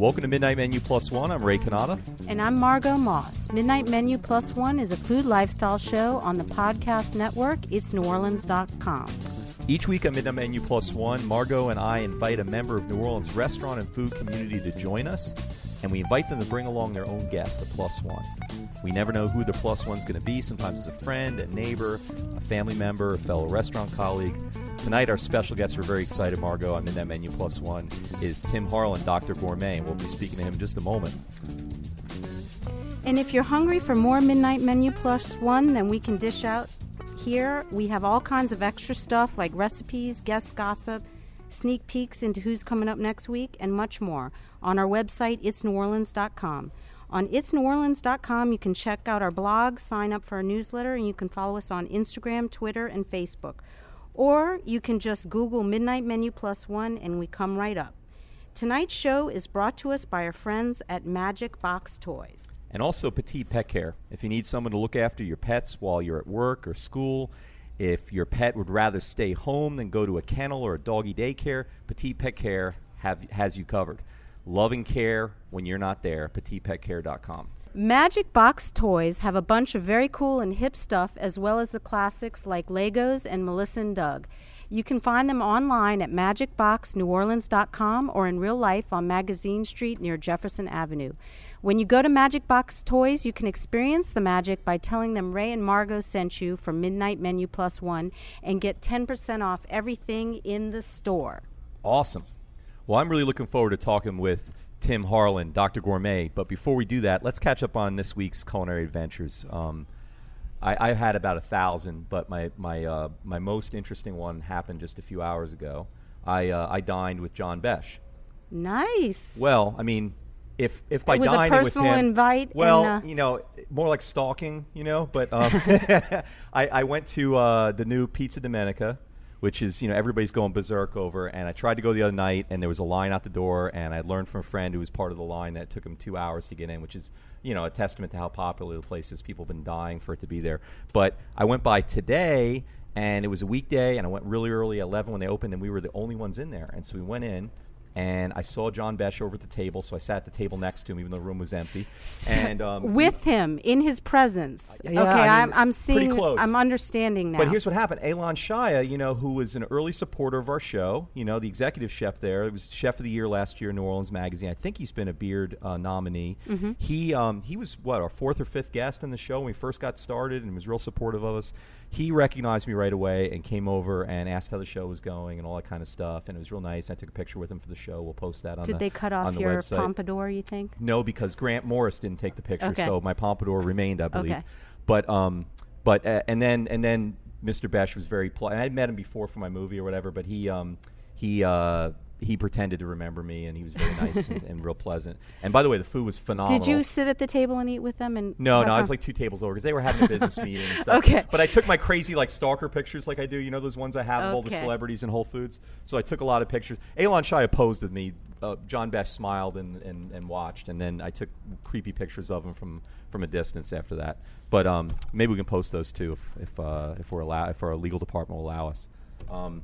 Welcome to Midnight Menu Plus One. I'm Ray Kanata. And I'm Margot Moss. Midnight Menu Plus One is a food lifestyle show on the podcast network, It's Orleans.com. Each week on Midnight Menu Plus One, Margot and I invite a member of New Orleans restaurant and food community to join us, and we invite them to bring along their own guest, a plus one. We never know who the plus one's going to be. Sometimes it's a friend, a neighbor, a family member, a fellow restaurant colleague. Tonight, our special guest, we're very excited, Margot, on Midnight Menu Plus One, is Tim Harlan, Dr. Gourmet, and we'll be speaking to him in just a moment. And if you're hungry for more Midnight Menu Plus One, then we can dish out here, we have all kinds of extra stuff like recipes, guest gossip, sneak peeks into who's coming up next week, and much more on our website, itsneworleans.com. On itsneworleans.com, you can check out our blog, sign up for our newsletter, and you can follow us on Instagram, Twitter, and Facebook. Or you can just Google Midnight Menu Plus One, and we come right up. Tonight's show is brought to us by our friends at Magic Box Toys and also Petite Pet Care. If you need someone to look after your pets while you're at work or school, if your pet would rather stay home than go to a kennel or a doggy daycare, Petite Pet Care have, has you covered. Loving care when you're not there, petitepetcare.com. Magic Box Toys have a bunch of very cool and hip stuff, as well as the classics like Legos and Melissa and Doug. You can find them online at magicboxneworleans.com or in real life on Magazine Street near Jefferson Avenue. When you go to Magic Box Toys, you can experience the magic by telling them Ray and Margot sent you from Midnight Menu Plus One and get 10% off everything in the store. Awesome. Well, I'm really looking forward to talking with Tim Harlan, Dr. Gourmet. But before we do that, let's catch up on this week's culinary adventures. Um, I, have had about a thousand, but my my uh, my most interesting one happened just a few hours ago. I uh, I dined with John Besh. Nice. Well, I mean, if if by it was dining a personal with him, invite. well, and, uh, you know, more like stalking, you know. But um, I, I went to uh, the new Pizza Domenica, which is you know everybody's going berserk over. And I tried to go the other night, and there was a line out the door. And I learned from a friend who was part of the line that it took him two hours to get in, which is you know a testament to how popular the place is. People have been dying for it to be there. But I went by today, and it was a weekday, and I went really early, eleven when they opened, and we were the only ones in there. And so we went in and I saw John Besh over at the table, so I sat at the table next to him, even though the room was empty. So and um, with him in his presence. Yeah, okay, I mean, I'm, I'm seeing. close. I'm understanding now. But here's what happened: Alon Shaya, you know, who was an early supporter of our show, you know, the executive chef there, it was chef of the year last year in New Orleans Magazine. I think he's been a Beard uh, nominee. Mm-hmm. He um, he was what our fourth or fifth guest in the show when we first got started, and was real supportive of us he recognized me right away and came over and asked how the show was going and all that kind of stuff. And it was real nice. I took a picture with him for the show. We'll post that on Did the they cut off the your website. pompadour, you think? No, because Grant Morris didn't take the picture, Okay. so my pompadour remained, I believe. Okay. But um, but uh, and then and then Mr. Besh was very. Pl- I had met him before for my movie or whatever, but he um he uh he pretended to remember me and he was very nice and, and real pleasant. And by the way, the food was phenomenal. Did you sit at the table and eat with them? And No, no, I was like two tables over because they were having a business meeting and stuff. Okay. But I took my crazy like stalker pictures, like I do. You know those ones I have of all the celebrities in Whole Foods. So I took a lot of pictures. Alon Shaya posed with me. Uh, John Besh smiled and, and, and watched, and then I took creepy pictures of him from, from a distance after that. But um, maybe we can post those too if if, uh, if we're allow if our legal department will allow us. Um,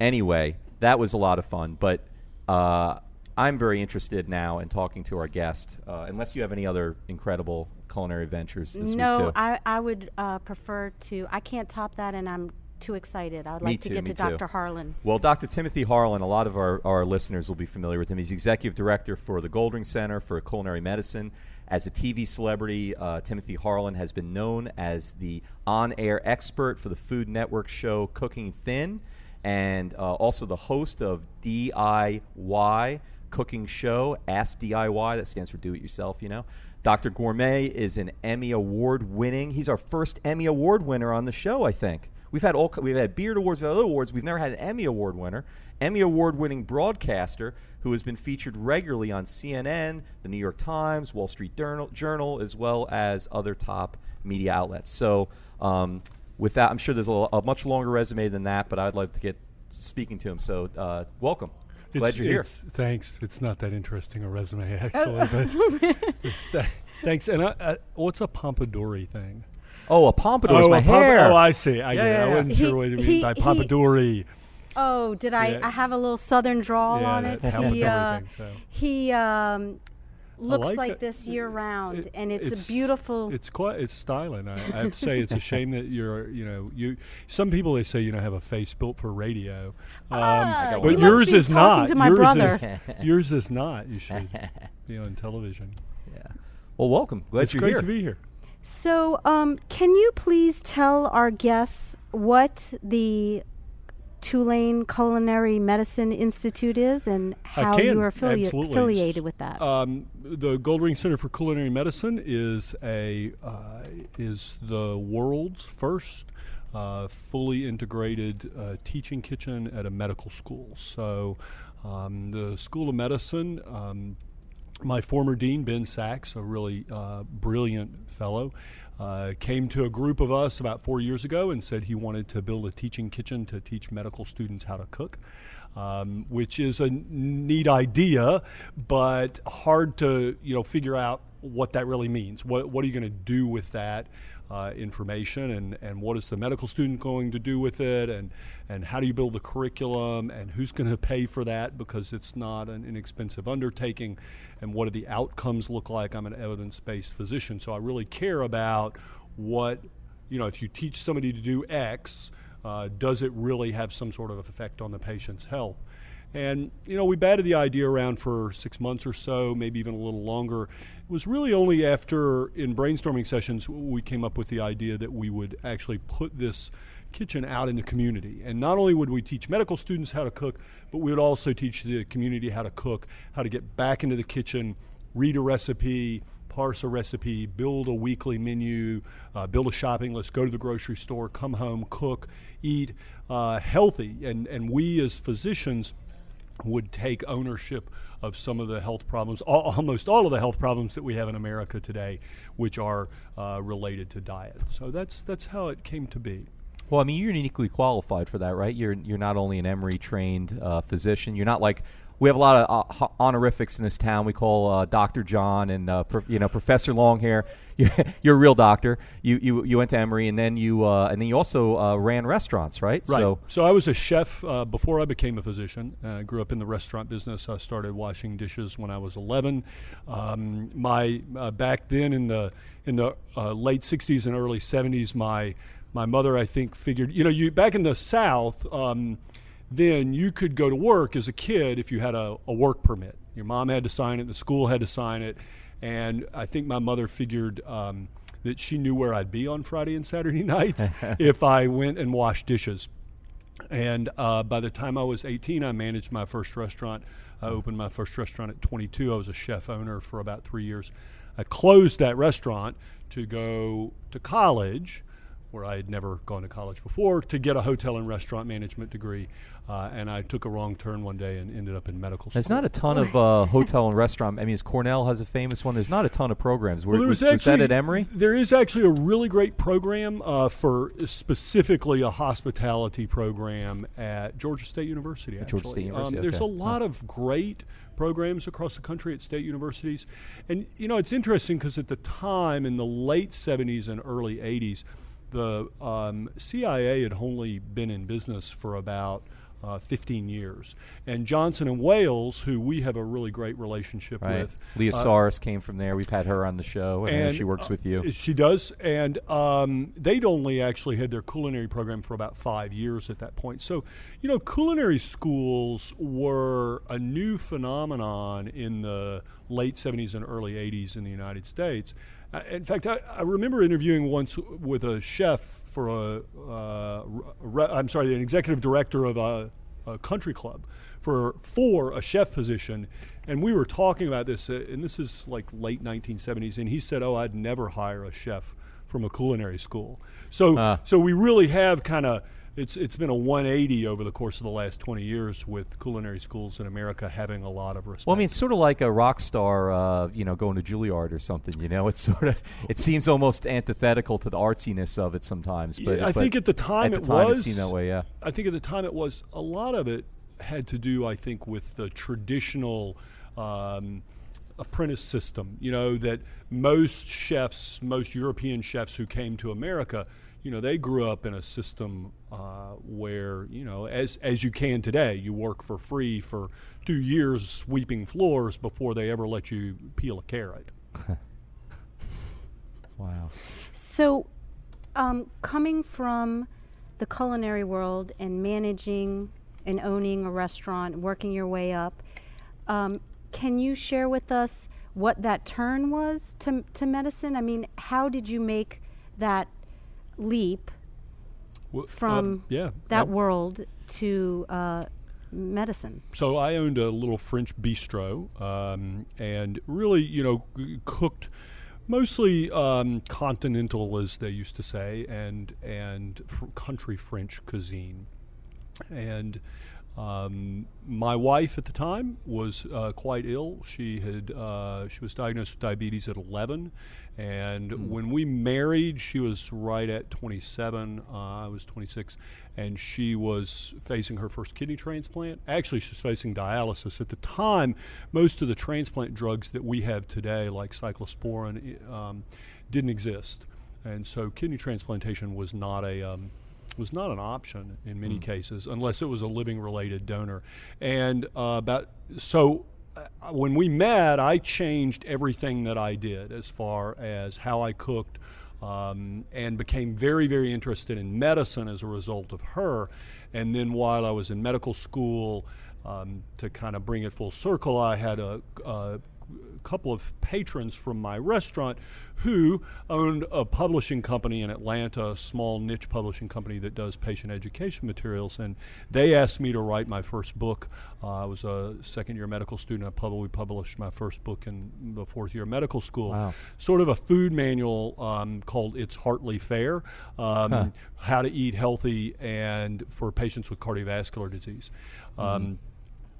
anyway, that was a lot of fun. But uh, I'm very interested now in talking to our guest. Uh, unless you have any other incredible culinary adventures this week no, too. I, I would uh, prefer to. I can't top that, and I'm too excited. I would Me like to get to too. Dr. Harlan. Well, Dr. Timothy Harlan, a lot of our, our listeners will be familiar with him. He's executive director for the Goldring Center for Culinary Medicine. As a TV celebrity, uh, Timothy Harlan has been known as the on air expert for the Food Network show Cooking Thin, and uh, also the host of DIY Cooking Show, Ask DIY. That stands for Do It Yourself, you know. Dr. Gourmet is an Emmy Award winning, he's our first Emmy Award winner on the show, I think. We've had all we've had Beard Awards, we've had other awards. We've never had an Emmy Award winner, Emmy Award winning broadcaster who has been featured regularly on CNN, the New York Times, Wall Street Journal, Journal as well as other top media outlets. So, um, with that, I'm sure there's a, a much longer resume than that, but I'd love to get speaking to him. So, uh, welcome. Glad It's- you're here. it's- Thanks. It's not that interesting a resume actually, but thanks. And uh, uh, what's a pompadour thing? Oh, a pompadour is oh, my a pomp- hair. oh, I see. I, Yeah, get it. yeah, I wasn't He- sure what you mean he- by he- Oh, did I? Yeah. I have a little southern drawl Yeah, on it. that He uh, everything, so. he um, looks like like, this year round, It- and it's, a beautiful. It's quite. It's styling. I, I have to say, it's a shame that you're. You know, you. Some people they say you know have a face built for radio, um, Ah, you but must yours is not. yours is. yours is not. You should be on television. Yeah. Well, welcome. Glad it's you're great here. Great to be here. So, um, can you please tell our guests what the Tulane Culinary Medicine Institute is and how can, you are affili- affiliated with that? Um, the Goldring Center for Culinary Medicine is a uh, is the world's first uh, fully integrated uh, teaching kitchen at a medical school. So, um, the School of Medicine. Um, my former dean, Ben Sachs, a really uh, brilliant fellow, uh, came to a group of us about four years ago and said he wanted to build a teaching kitchen to teach medical students how to cook, um, which is a neat idea, but hard to you know figure out what that really means. What what are you going to do with that? Uh, information and, and what is the medical student going to do with it and, and how do you build the curriculum and who's going to pay for that because it's not an inexpensive undertaking and what do the outcomes look like? I'm an evidence-based physician so i really care about what you know if you teach somebody to do x uh, does it really have some sort of effect on the patient's health and, you know, we batted the idea around for six months or so, maybe even a little longer. It was really only after, in brainstorming sessions, we came up with the idea that we would actually put this kitchen out in the community. And not only would we teach medical students how to cook, but we would also teach the community how to cook, how to get back into the kitchen, read a recipe, parse a recipe, build a weekly menu, uh, build a shopping list, go to the grocery store, come home, cook, eat uh, healthy. And, and we as physicians, would take ownership of some of the health problems, almost all of the health problems that we have in America today, which are uh, related to diet. So that's that's how it came to be. Well, I mean, you're uniquely qualified for that, right? You're you're not only an Emory trained uh, physician. You're not like we have a lot of uh, honorifics in this town. We call uh, Doctor John and uh, pro- you know Professor Longhair. You're, you're a real doctor. You, you you went to Emory, and then you uh, and then you also uh, ran restaurants, right? Right. So So, I was a chef uh, before I became a physician. Uh, I grew up in the restaurant business. I started washing dishes when I was 11. Um, my uh, back then in the in the uh, late 60s and early 70s, my my mother I think figured you know you back in the South. Um, then you could go to work as a kid if you had a, a work permit. Your mom had to sign it, the school had to sign it, and I think my mother figured um, that she knew where I'd be on Friday and Saturday nights if I went and washed dishes. And uh, by the time I was 18, I managed my first restaurant. I opened my first restaurant at 22. I was a chef owner for about three years. I closed that restaurant to go to college, where I had never gone to college before, to get a hotel and restaurant management degree. Uh, and I took a wrong turn one day and ended up in medical school. there's not a ton of uh, hotel and restaurant. I mean, Cornell has a famous one. There's not a ton of programs. Were, Well, there was, was was that at Emory? There is actually a really great program uh, for specifically a hospitality program at Georgia State University. Actually. Georgia State University, Um, There's a lot of great programs across the country at state universities, and you know it's interesting because at the time in the late 70s and early 80s, the um, CIA had only been in business for about uh, 15 years, and Johnson and Wales, who we have a really great relationship Right. with, Leah uh, Sarris came from there. We've had her on the show, and, and, she works uh, with you. She does, and um, they'd only actually had their culinary program for about five years at that point. So, you know, culinary schools were a new phenomenon in the late 70s and early 80s in the United States. Uh, in fact, I, I remember interviewing once with a chef for a, uh, re, I'm sorry, an executive director of a, a country club for for a chef position, and we were talking about this, uh, and this is like late 1970s, and he said, "Oh, I'd never hire a chef from a culinary school." So, Ah. so we really have kind of it's it's been a 180 over the course of the last 20 years with culinary schools in America having a lot of respect. Well, I mean, it's sort of like a rock star, uh, you know, going to Juilliard or something. You know, it's sort of it seems almost antithetical to the artsiness of it sometimes. But Yeah, I but think at the time at it time was it seemed that way. Yeah. I think at the time it was a lot of it had to do, I think, with the traditional um, apprentice system. You know that most chefs, most European chefs who came to America, you know, they grew up in a system uh, where, you know, as as you can today, you work for free for two years sweeping floors before they ever let you peel a carrot. Wow. So, um, coming from the culinary world and managing and owning a restaurant, working your way up, um, can you share with us what that turn was to, to medicine? I mean, how did you make that leap W- uh, from yeah, that I- world to uh, medicine? So I owned a little French bistro, um, and really, you know, g- cooked mostly um, continental, as they used to say, and and fr- country French cuisine. And um, my wife at the time was uh, quite ill. She had uh, she was diagnosed with diabetes at 11, and when we married, she was right at 27. Uh, I was 26, and she was facing her first kidney transplant. Actually, she was facing dialysis at the time. Most of the transplant drugs that we have today, like cyclosporin, um, didn't exist, and so kidney transplantation was not a um, was not an option in many cases unless it was a living related donor. And uh, about so when we met, I changed everything that I did as far as how I cooked. Um, and became very, very interested in medicine as a result of her. And then while I was in medical school, um, to kind of bring it full circle, I had a, a couple of patrons from my restaurant who owned a publishing company in Atlanta, a small niche publishing company that does patient education materials. And they asked me to write my first book. Uh, I was a second year medical student. I probably published my first book in the fourth year of medical school. Wow. Sort of a food manual um, called It's Heartly Fare um, How to Eat Healthy and for patients with cardiovascular disease. Um,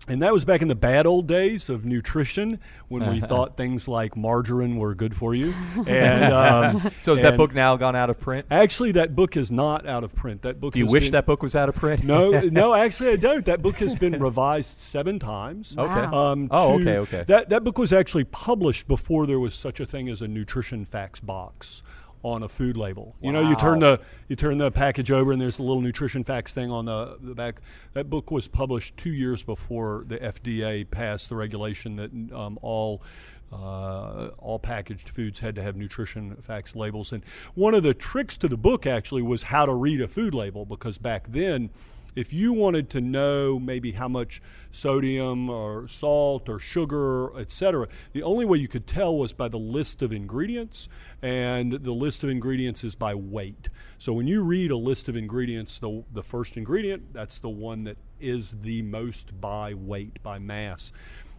and that was back in the bad old days of nutrition when we thought things like margarine were good for you. And um, So is that book now gone out of print? Actually, that book is not out of print. That book. Do you wish been- that book was out of print? No, no. Actually, I don't. That book has been revised seven times. Okay. Um, Oh, to- okay, okay. That that book was actually published before there was such a thing as a nutrition facts box on a food label. You know, you turn the you turn the package over and there's a little nutrition facts thing on the, the back. That book was published two years before the FDA passed the regulation that um, all. Uh, all packaged foods had to have nutrition facts labels, and one of the tricks to the book actually was how to read a food label because back then, if you wanted to know maybe how much sodium or salt or sugar, etc., the only way you could tell was by the list of ingredients, and the list of ingredients is by weight. So when you read a list of ingredients, the, the first ingredient, that's the one that is the most by weight, by mass.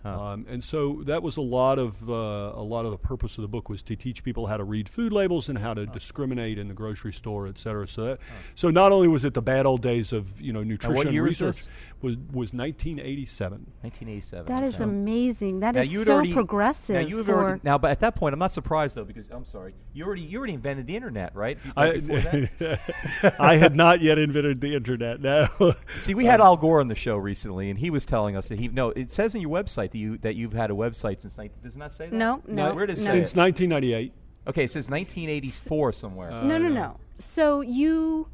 Um, and so that was a lot of uh, a lot of the purpose of the book was to teach people how to read food labels and how to discriminate in the grocery store, et cetera. So that, so not only was it the bad old days of you know nutrition year is research this? was was 1987. 1987. That is okay. amazing. That Now is you had so already, progressive. Now you have for, already now, but at that point, I'm not surprised though because I'm sorry, you already you already invented the internet, right? Right before that? I had not yet invented the internet. No, See, we had Al Gore on the show recently, and he was telling us that he no. It says in your website that you that you've had a website since 19. Does it not say that? No, no, Where does it no. say since it? 1998. Okay, it says 1984 somewhere. no, no, uh, no. So you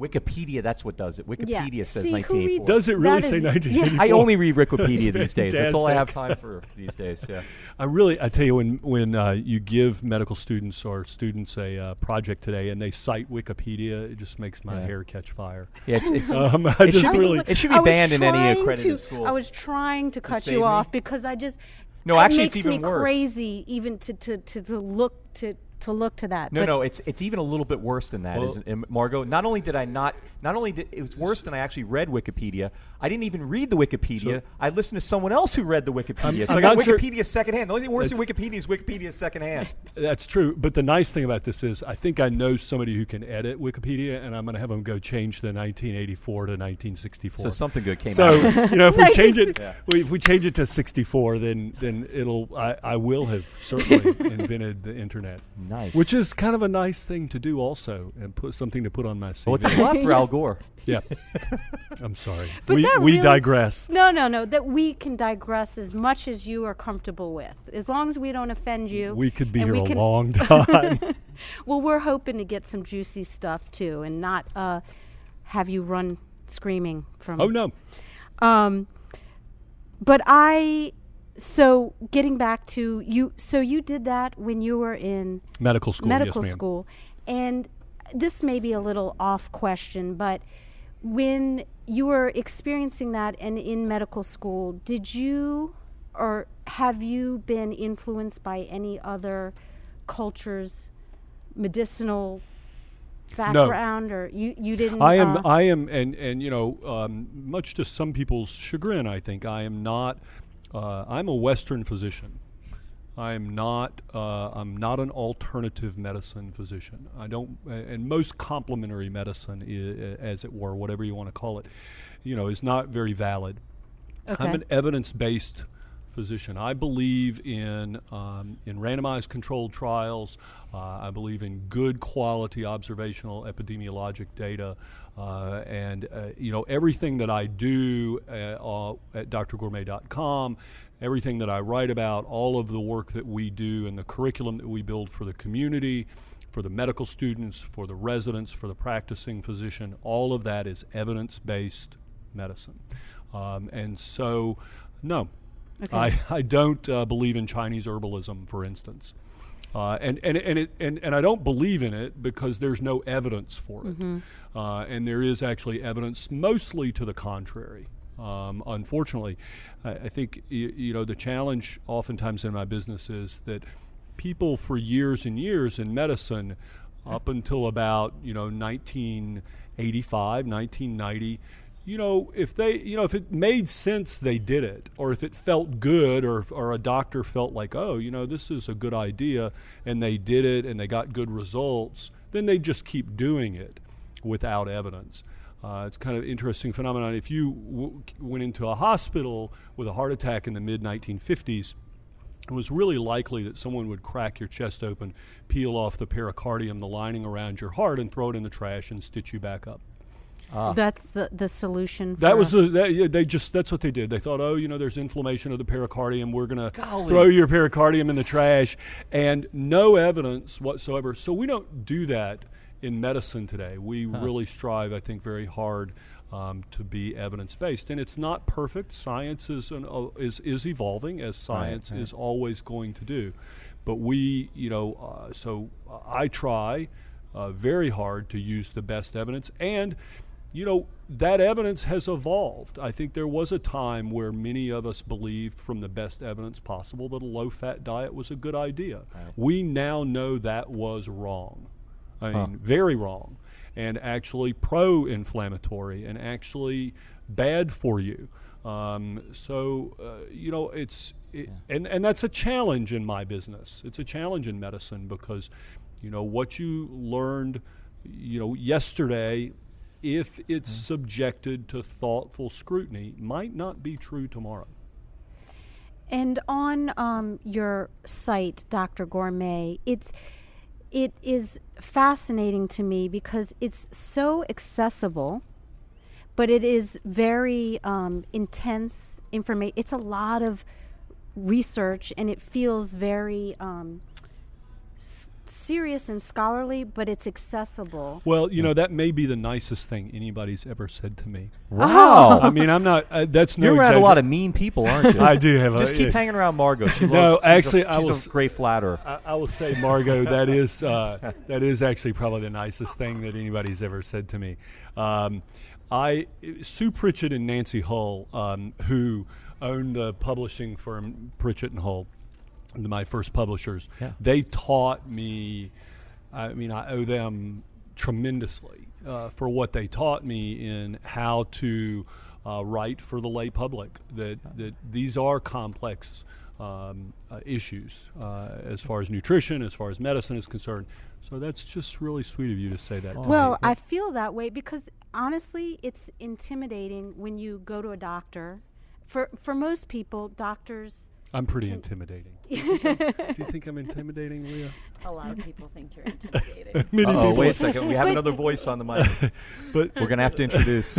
Wikipedia, that's what does it. Wikipedia yeah. says See, 1984. Does it really that say is- 1984? I only read Wikipedia these days. That's all I have time for these days. Yeah. I really, I tell you, when when uh, you give medical students or students a uh, project today and they cite Wikipedia, it just makes my Yeah. hair catch fire. Yeah, it's, it's Um, I It just should be- really, it should be banned in any accredited to, school. I was trying to cut save you me? off because I just No, it actually, it's makes even me worse. crazy even to, to, to, to look to to look to that. No, But no, it's it's even a little bit worse than that, Well- isn't it, Margot? Not only did I not, not only did it was worse than I actually read Wikipedia. I didn't even read the Wikipedia. I listened to someone else who read the Wikipedia. so I'm I got not sure- Wikipedia secondhand. The only thing worse than Wikipedia is Wikipedia secondhand. That's true. But the nice thing about this is, I think I know somebody who can edit Wikipedia, and I'm going to have them go change the 1984 to 1964. So something good came So out. of this. you know, if we change it, Yeah. we- if we change it to 64, then then it'll. I, I will have certainly invented the internet, Nice. Which is kind of a nice thing to do, also, and put something to put on my CV. Well, it's a lot for Al Gore. yeah, I'm sorry. But we that we really- digress. no, no, no. That we can digress as much as you are comfortable with, as long as we don't offend you. We could be here a can- long time. well, we're hoping to get some juicy stuff too, and not uh, have you run screaming from. Oh no. Um, but I, so getting back to you, so you did that when you were in Medical school. medical yes, school, and this may be a little off question, but when you were experiencing that and in medical school, did you or have you been influenced by any other cultures, medicinal background, or you you didn't? I am. uh, I am, and and you know, um, much to some people's chagrin, I think I am not. Uh, I'm a Western physician. I am not. Uh, I'm not an alternative medicine physician. I don't. And most complementary medicine, as it were, whatever you want to call it, you know, is not very valid. okay. I'm an evidence-based physician. I believe in um, in randomized controlled trials. Uh, I believe in good quality observational epidemiologic data, uh, and uh, you know everything that I do uh, uh, at drgourmet.com. Everything that I write about, all of the work that we do, and the curriculum that we build for the community, for the medical students, for the residents, for the practicing physician, all of that is evidence based medicine. Um, and so, no, Okay. I, I don't uh, believe in Chinese herbalism, for instance. Uh, and, and, and, it, and, and I don't believe in it because there's no evidence for it. Uh, and there is actually evidence mostly to the contrary. Um, unfortunately, I, I think you, you know the challenge oftentimes in my business is that people for years and years in medicine, up until about you know 1985, 1990, you know if they you know if it made sense they did it, or if it felt good, or or a doctor felt like oh you know this is a good idea, and they did it and they got good results, then they just keep doing it without evidence. Uh, it's kind of interesting phenomenon. If you w- went into a hospital with a heart attack in the mid 1950s, it was really likely that someone would crack your chest open, peel off the pericardium, the lining around your heart, and throw it in the trash and stitch you back up. That's the the solution. That was the, that, yeah, they just that's what they did. They thought, oh, you know, there's inflammation of the pericardium. We're gonna Golly. throw your pericardium in the trash, and no evidence whatsoever. So we don't do that in medicine today. We really strive, I think, very hard um, to be evidence based, and it's not perfect. Science is an, uh, is is evolving as science right. is always going to do, but we, you know, uh, so I try uh, very hard to use the best evidence and you know, that evidence has evolved. I think there was a time where many of us believed, from the best evidence possible, that a low fat diet was a good idea. We now know that was wrong. I mean, very wrong, and actually pro inflammatory, and actually bad for you. Um, so, uh, you know, it's, it, and, and that's a challenge in my business. It's a challenge in medicine because, you know, what you learned, you know, yesterday if it's subjected to thoughtful scrutiny, might not be true tomorrow. And on um, your site, Dr. Gourmet, it's it is fascinating to me because it's so accessible, but it is very um, intense information. It's a lot of research, and it feels very um, s- serious and scholarly, but it's accessible. Well, you know, that may be the nicest thing anybody's ever said to me. Wow. I mean, I'm not, uh, that's no You're around a lot of mean people, aren't you? I do have a- Just keep yeah. hanging around Margot. She No, loves, she's actually, a, I she's was- a great flatterer. I, I will say, Margot, that is uh, that is actually probably the nicest thing that anybody's ever said to me. Um, I Sue Pritchett and Nancy Hull, um, who owned the publishing firm Pritchett and Hull, my first publishers. Yeah. They taught me. I mean, I owe them tremendously uh, for what they taught me in how to uh, write for the lay public. That that these are complex um, uh, issues uh, as far as nutrition, as far as medicine is concerned. So that's just really sweet of you to say that. to me. Well, I feel that way because honestly, it's intimidating when you go to a doctor. For for most people, doctors I'm pretty intimidating. do, you think I'm, do you think I'm intimidating, Leah? A lot of people think you're intimidating. Many Oh, wait a second. We have another voice on the mic. But We're going to have to introduce.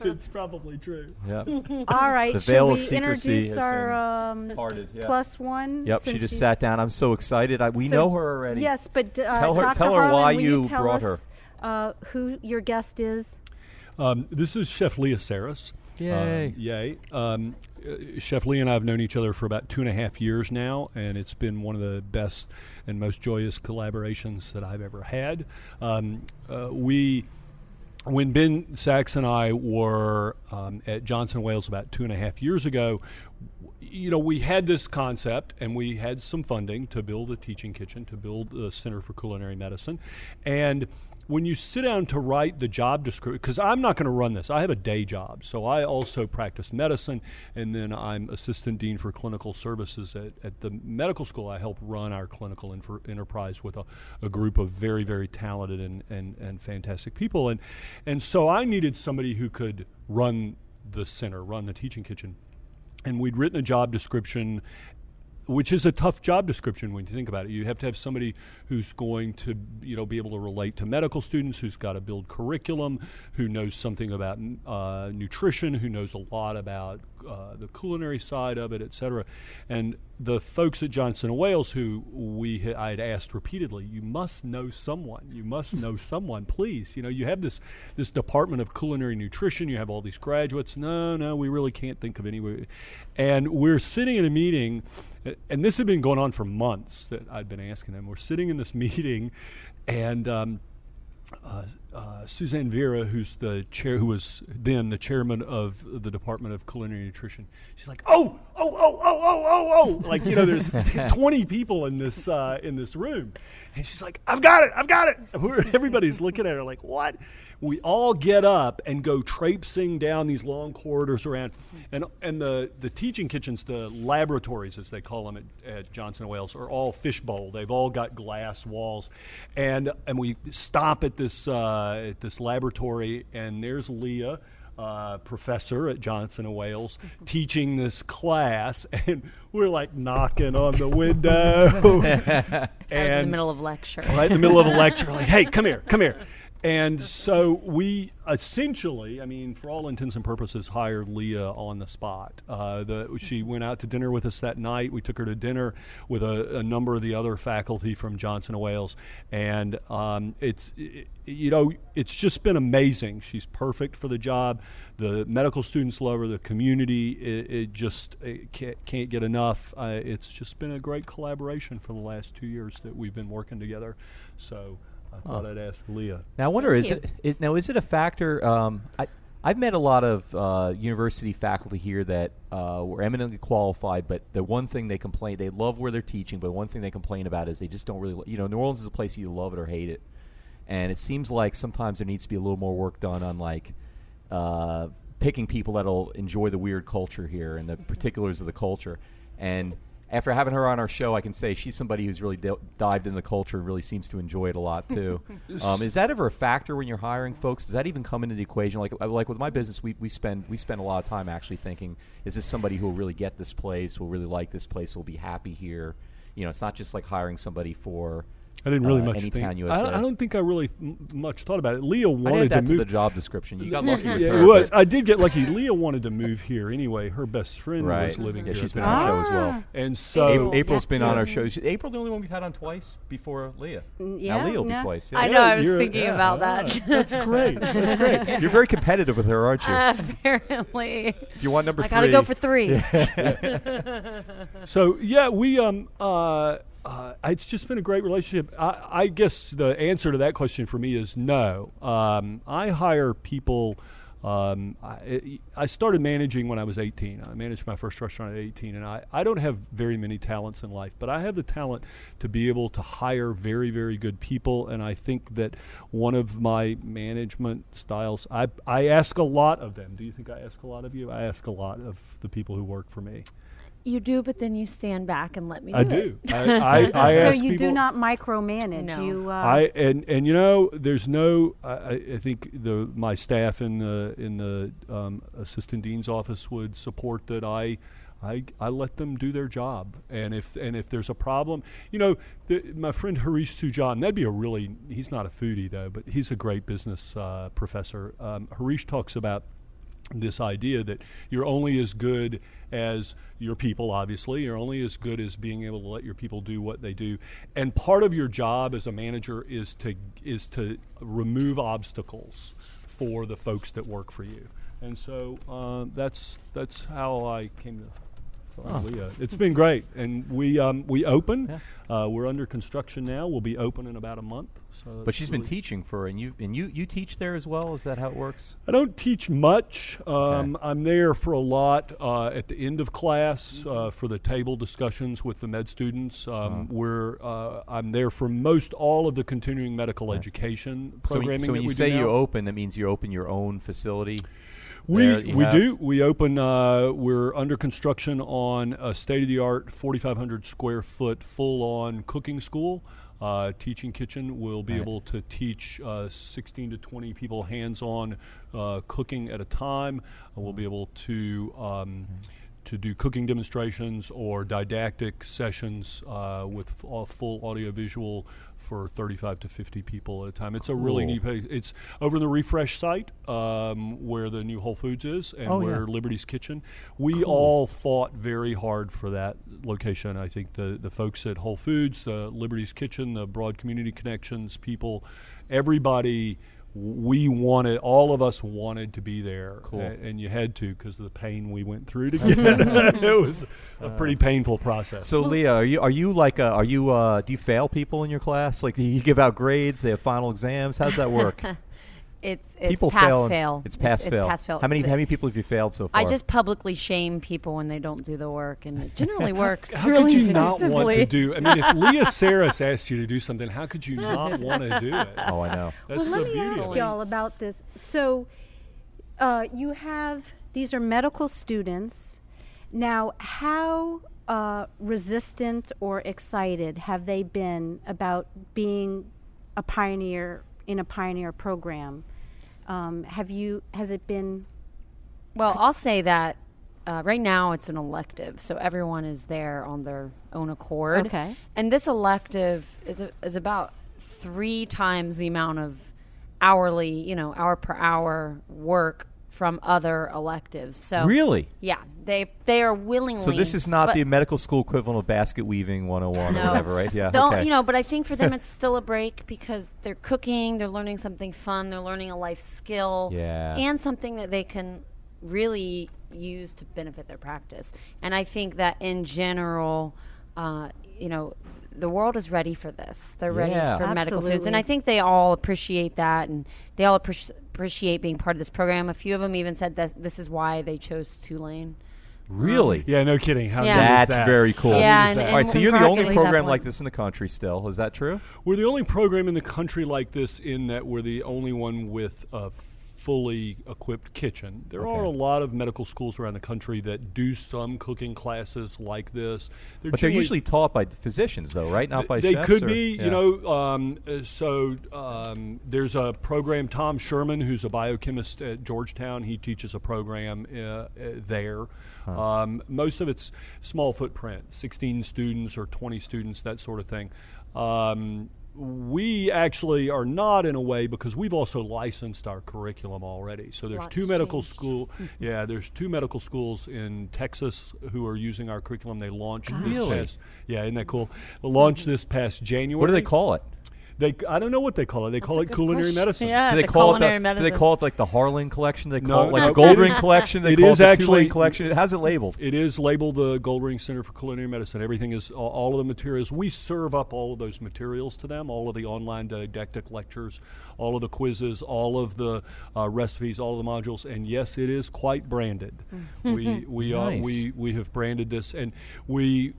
it's probably true. Yeah. All right, The veil we of secrecy introduce has our um, Parted. Yeah. plus one? Yep. She just sat down. I'm so excited. I, we So- know her already. Yes, but uh, Tell her- Dr. tell her Harlan, why will you tell brought us, Uh, who your guest is? Um, this is Chef Leah Sarris. Yay. Uh, yay. Um, Chef Lee and I have known each other for about two and a half years now, and it's been one of the best and most joyous collaborations that I've ever had. Um, uh, we. When Ben Sachs and I were um, at Johnson Wales about two and a half years ago, you know, we had this concept and we had some funding to build a teaching kitchen, to build a Center for Culinary Medicine. And when you sit down to write the job description, because I'm not going to run this, I have a day job. So I also practice medicine, and then I'm assistant dean for clinical services at, at the medical school. I help run our clinical infer- enterprise with a, a group of very, very talented and, and, and fantastic people. And, and so I needed somebody who could run the center, run the teaching kitchen and we'd written a job description which is a tough job description when you think about it. You have to have somebody who's going to, you know, be able to relate to medical students, who's got to build curriculum, who knows something about uh, nutrition, who knows a lot about uh, the culinary side of it, et cetera. And the folks at Johnson and Wales, who we I had asked repeatedly, you must know someone. You must know someone, please. You know, you have this this department of culinary nutrition. You have all these graduates. No, no, we really can't think of any. way. And we're sitting in a meeting, and this had been going on for months that I'd been asking them. We're sitting in this meeting, and um, uh, uh, Suzanne Vieira, who's the chair, who was then the chairman of the Department of Culinary Nutrition, she's like, "Oh, oh, oh, oh, oh, oh, oh!" Like you know, there's t- 20 people in this uh, in this room, and she's like, "I've got it, I've got it." Everybody's looking at her like, "What?" We all get up and go traipsing down these long corridors around, and and the the teaching kitchens, the laboratories as they call them at, at Johnson and Wales, are all fishbowl. They've all got glass walls, and and we stop at this uh, at this laboratory, and there's Leah. Uh, professor at Johnson and Wales teaching this class, and we're like knocking on the window, I was in the middle of lecture. right in the middle of a lecture, like, hey, come here, come here. And so we essentially, I mean, for all intents and purposes, hired Leah on the spot. Uh, the, she went out to dinner with us that night. We took her to dinner with a, a number of the other faculty from Johnson and Wales, and um, it's it, you know it's just been amazing. She's perfect for the job. The medical students love her. The community it, it just it can't, can't get enough. Uh, it's just been a great collaboration for the last two years that we've been working together. So. I thought I'd ask Leah. Now I wonder is Thank it is now is it a factor? Um, I I've met a lot of uh, university faculty here that uh, were eminently qualified, but the one thing they complain they love where they're teaching, but one thing they complain about is they just don't really you know New Orleans is a place you love it or hate it, and it seems like sometimes there needs to be a little more work done on like. Uh, picking people that'll enjoy the weird culture here and the particulars of the culture. And after having her on our show, I can say she's somebody who's really d- dived into the culture and really seems to enjoy it a lot too. um, is that ever a factor when you're hiring folks? Does that even come into the equation? Like, uh, like with my business, we, we spend we spend a lot of time actually thinking: Is this somebody who will really get this place? Will really like this place? Will be happy here? You know, it's not just like hiring somebody for. I didn't really uh, much Anytown, think. USA. I, I don't think I really th- much thought about it. Leah wanted added that to to move. the job description. You got lucky with yeah, her. it was. I did get lucky. Leah wanted to move here anyway. Her best friend right. was living yeah, here. she's at been on time. our show as well. Ah. And so April. April's been on our show. Is April the only one we've had on twice before Leah. Mm, now yeah, Leah will yeah. be twice. Yeah. I know. I was thinking yeah, about that. That's great. That's great. You're very competitive with her, aren't you? Apparently, if you want number I three, gotta go for three. So yeah, we um uh, uh it's just been a great relationship. I, I guess the answer to that question for me is no. Um, I hire people. Um, I, I started managing when I was 18. I managed my first restaurant at 18, and I, I don't have very many talents in life, but I have the talent to be able to hire very, very good people. And I think that one of my management styles, I, I ask a lot of them. Do you think I ask a lot of you? I ask a lot of the people who work for me. You do, but then you stand back and let me. Do I it. do. I, I, I so you people, do not micromanage. No. You. Uh, I and and you know, there's no. I, I I think the my staff in the in the um, assistant dean's office would support that. I I, I let them do their job, and if and if there's a problem, you know, the, my friend Harish Sujan, that'd be a really he's not a foodie though, but he's a great business uh, professor. Um, Harish talks about this idea that you're only as good as your people obviously. You're only as good as being able to let your people do what they do. And part of your job as a manager is to is to remove obstacles for the folks that work for you. And so uh, that's that's how I came to find Leah. It's been great, and we um, we open. Uh, we're under construction now. We'll be open in about a month. So But she's been teaching for, and you and you you teach there as well. Is that how it works? I don't teach much. Um, I'm there for a lot uh, at the end of class uh, for the table discussions with the med students. Um, We're uh, I'm there for most all of the continuing medical education So, when- programming. so when you say you open, that means you open your own facility. We there that you we have? do. We open. Uh, we're under construction on a state of the art, 4,500 square foot, full on cooking school. Uh, teaching kitchen will be Right. able to teach uh, 16 to 20 people hands on uh, cooking at a time. Uh, we'll be able to. Um, to do cooking demonstrations or didactic sessions uh, with f- full audio visual for 35 to 50 people at a time. It's a really Cool. neat place. It's over the Refresh site um, where the new Whole Foods is and Oh, yeah. where Liberty's Kitchen. We all fought very hard for that location. I think the, the folks at Whole Foods, the Liberty's Kitchen, the Broad Community Connections people, everybody. We wanted, all of us wanted to be there, Cool. a- and you had to because of the pain we went through to get. it was a pretty painful process. So Leah, are you are you like a, are you uh, do you fail people in your class? Like do you give out grades? They have final exams. How's that work? It's it's people pass fail. and- fail. It's pass fail. It's pass fail. How many how many people have you failed so far? I just publicly shame people when they don't do the work, and it generally works. How really could you not want to do? I mean, if Leah Sarris asked you to do something, how could you not want to do it? oh, I know. That's well, the let me ask y'all about this. So, uh, you have these are medical students. Now, how uh, resistant or excited have they been about being a pioneer in a pioneer program? Um, have you? Has it been? Well, I'll say that uh, right now it's an elective, so everyone is there on their own accord. Okay. And this elective is a, is about three times the amount of hourly, you know, hour per hour work from other electives. So Really? yeah, they they are willingly. So this is not but- the medical school equivalent of basket weaving 101 or No. whatever, right? Yeah. Don't okay. you know? But I think for them it's still a break because they're cooking, they're learning something fun, they're learning a life skill, Yeah. and something that they can really use to benefit their practice. And I think that in general, uh, you know, the world is ready for this. They're ready Yeah. for medical students, and I think they all appreciate that, and they all appreci- appreciate being part of this program. A few of them even said that this is why they chose Tulane. Really? Yeah, no kidding. How Yeah. That's that? very cool. Yeah, is and- that? All right, so you're the only program like this in the country still. Is that true? We're the only program in the country like this in that we're the only one with a fully equipped kitchen. There are a lot of medical schools around the country that do some cooking classes like this. They're But they're usually taught by physicians, though, right? Not by they could or- be, yeah. you know. Um, uh, so um, there's a program. Tom Sherman, who's a biochemist at Georgetown, he teaches a program uh, uh, there. Um, most of it's small footprint, 16 students or 20 students, that sort of thing. Um, we actually are not in a way because we've also licensed our curriculum already. So there's Lots two medical changed. school, yeah, there's two medical schools in Texas who are using our curriculum. They launched this Really? past, yeah, isn't that cool? Mm-hmm. Launched this past January. What do they call it? They, I don't know what they call it. They call a it culinary question. medicine. Yeah. Do they the call it? culinary The, do they call it like the Harlan collection? Do they No, call it like no, the it Goldring is- collection? They it call is it the actually- Tulane collection. How's it labeled? It is labeled the Goldring Center for Culinary Medicine. Everything is all, all of the materials. We serve up all of those materials to them. All of the online didactic lectures, all of the quizzes, all of the uh, recipes, all of the modules. And yes, it is quite branded. we we Nice. uh, we we have branded this, and we.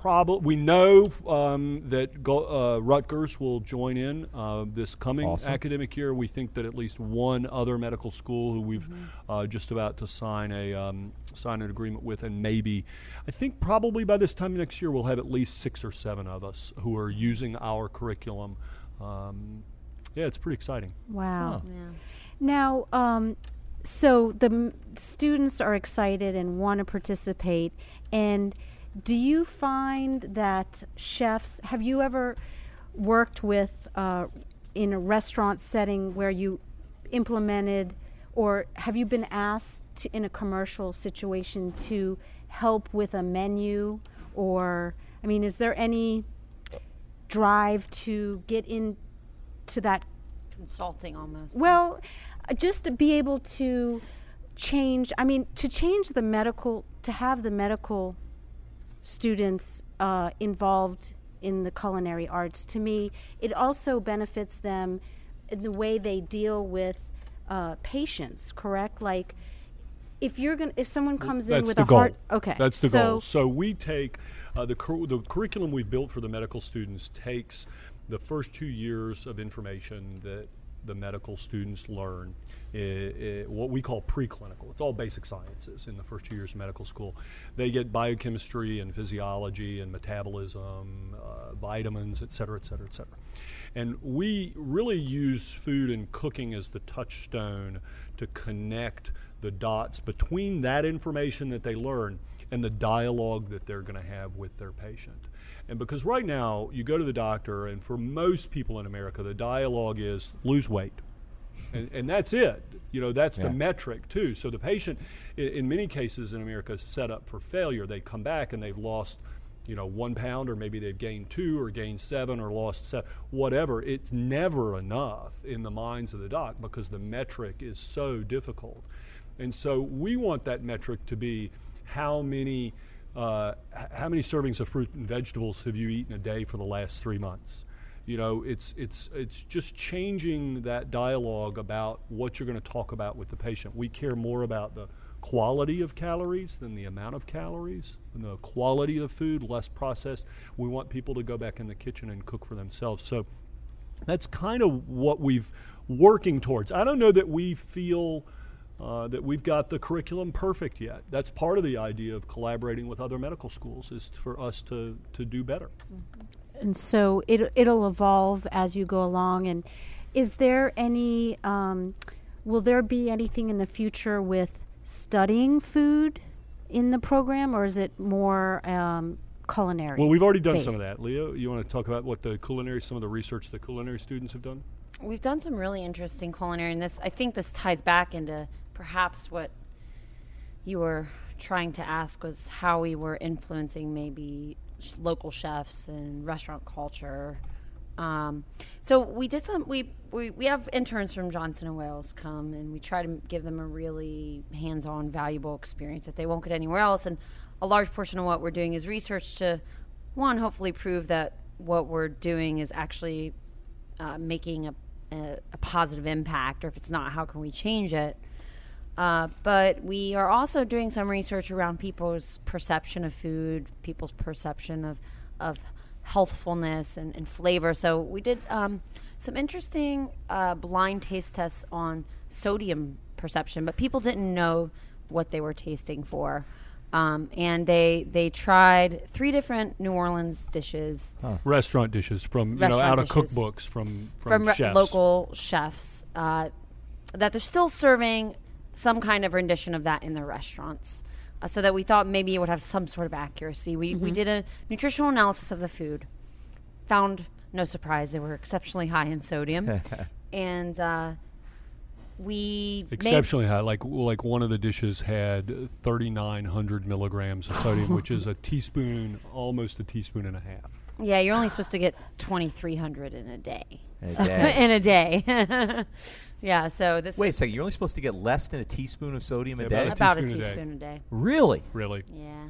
Probably we know um, that Go- uh, Rutgers will join in uh, this coming Awesome. academic year. We think that at least one other medical school who we've Mm-hmm. uh, just about to sign a um, sign an agreement with, and maybe I think probably by this time next year we'll have at least six or seven of us who are using our curriculum. Um, yeah, it's pretty exciting. Wow. Yeah. Now, um, so the m- students are excited and want to participate. And do you find that chefs have you ever worked with uh, in a restaurant setting where you implemented, or have you been asked to, in a commercial situation to help with a menu, or I mean, is there any drive to get in to that Consulting almost. well, just to be able to change, I mean, to change the medical, to have the medical students uh, involved in the culinary arts, to me, it also benefits them in the way they deal with uh, patients, correct? Like, if you're going if someone comes in That's with a goal. heart, okay. That's the so, goal. So we take uh, the cur- the curriculum we've built for the medical students takes the first two years of information that the medical students learn, i- i- what we call preclinical. It's all basic sciences in the first two years of medical school. They get biochemistry and physiology and metabolism, uh, vitamins, et cetera, et cetera, et cetera. And we really use food and cooking as the touchstone to connect the dots between that information that they learn and the dialogue that they're going to have with their patient. And because right now, you go to the doctor, and for most people in America, the dialogue is lose weight. And, and that's it. You know, that's Yeah. the metric too. So the patient, in, in many cases in America, is set up for failure. They come back and they've lost, you know, one pound, or maybe they've gained two, or gained seven, or lost seven, whatever. It's never enough in the minds of the doc because the metric is so difficult. And so we want that metric to be how many. Uh, how many servings of fruit and vegetables have you eaten a day for the last three months? You know, it's it's it's just changing that dialogue about what you're going to talk about with the patient. We care more about the quality of calories than the amount of calories, and the quality of food, less processed. We want people to go back in the kitchen and cook for themselves. So that's kind of what we've working towards. I don't know that we feel uh, that we've got the curriculum perfect yet. That's part of the idea of collaborating with other medical schools is for us to to do better. and so it it'll evolve as you go along. And is there any? Um, will there be anything in the future with studying food in the program, or is it more um, culinary? Well, we've already done based? some of that. Leo, you want to talk about what the culinary, some of the research the culinary students have done? We've done some really interesting culinary, and this I think this ties back into perhaps what you were trying to ask was how we were influencing maybe local chefs and restaurant culture. Um, so we did some. We, we we have interns from Johnson and Wales come, and we try to give them a really hands-on, valuable experience that they won't get anywhere else. And a large portion of what we're doing is research to, one, hopefully prove that what we're doing is actually uh, making a, a, a positive impact, or if it's not, how can we change it? Uh, but we are also doing some research around people's perception of food, people's perception of, of healthfulness and, and flavor. So we did um, some interesting uh, blind taste tests on sodium perception, but people didn't know what they were tasting for. Um, and they they tried three different New Orleans dishes Restaurant dishes from you know Restaurant out of cookbooks from from, from re- local chefs uh, that they're still serving some kind of rendition of that in their restaurants. Uh, so that we thought maybe it would have some sort of accuracy. We we did a nutritional analysis of the food, found no surprise they were exceptionally high in sodium, and uh, we made- Exceptionally high. Like like one of the dishes had 3,900 milligrams of sodium, which is a teaspoon, almost a teaspoon and a half. Yeah, you're only supposed to get 2,300 in a day. In a So- day. in a day. yeah. So this Wait a second. You're only supposed to get less than a teaspoon of sodium a day. about about a teaspoon a day. teaspoon a day. Really? Really. Yeah.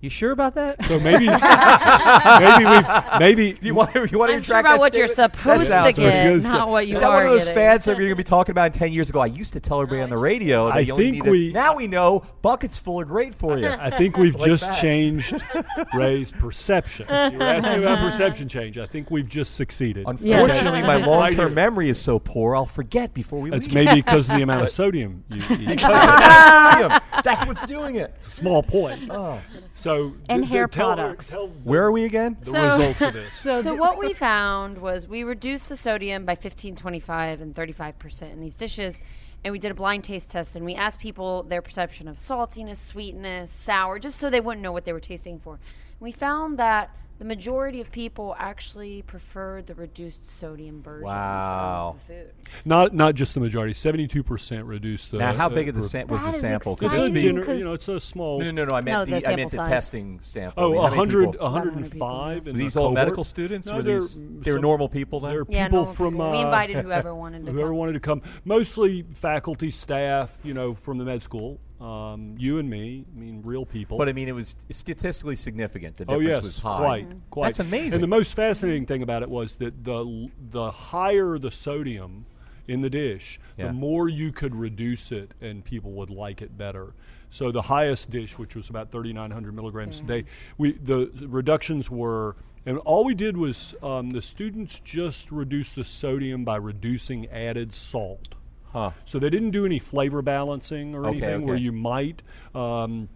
You sure about that? So maybe maybe we've maybe Do you want to, you want to I'm sure about what you're supposed to get, not good. what you Is that are one of those getting. fads that you're going to be talking about 10 years ago? I used to tell everybody on the radio that I you only think need a- we- now we know buckets full are great for you. I think we've Like just that. changed Ray's perception. You were asking about perception change. I think we've just succeeded. Unfortunately, my long-term memory is so poor, I'll forget before we That's leave. maybe because of the amount of sodium you eat. Because of that sodium. That's what's doing it. It's a small point. Oh. So And d- d- hair tell, products. Tell Where are we again? the So- results of this. So what we found was we reduced the sodium by 15, 25, and 35 percent in these dishes, and we did a blind taste test and we asked people their perception of saltiness, sweetness, sour, just so they wouldn't know what they were tasting for. We found that the majority of people actually preferred the reduced sodium versions Wow. of the food. Not not just the majority. Seventy-two percent reduced the. now, how uh, big of the per- sam- was the is sample? It's Could a this be? because- you know, it's a small. No, no, no, no. I meant No, the, the I sample meant the testing sample. Oh, I mean, 100, people? 105 in Were the these all cohort. medical students? No, Were they're, these they were normal people then? They're Yeah, people normal from. people. we uh, invited whoever wanted to whoever come. wanted to come. Mostly faculty, staff, you know, from the med school. Um, you and me. I mean, real people. But I mean, it was statistically significant. The Oh difference yes, was high. quite, quite. That's amazing. And the most fascinating thing about it was that the the higher the sodium in the dish, Yeah. the more you could reduce it, and people would like it better. So the highest dish, which was about 3,900 milligrams a day, we the reductions were. And all we did was um, the students just reduced the sodium by reducing added salt. Huh. So they didn't do any flavor balancing or Okay, anything where you might, um,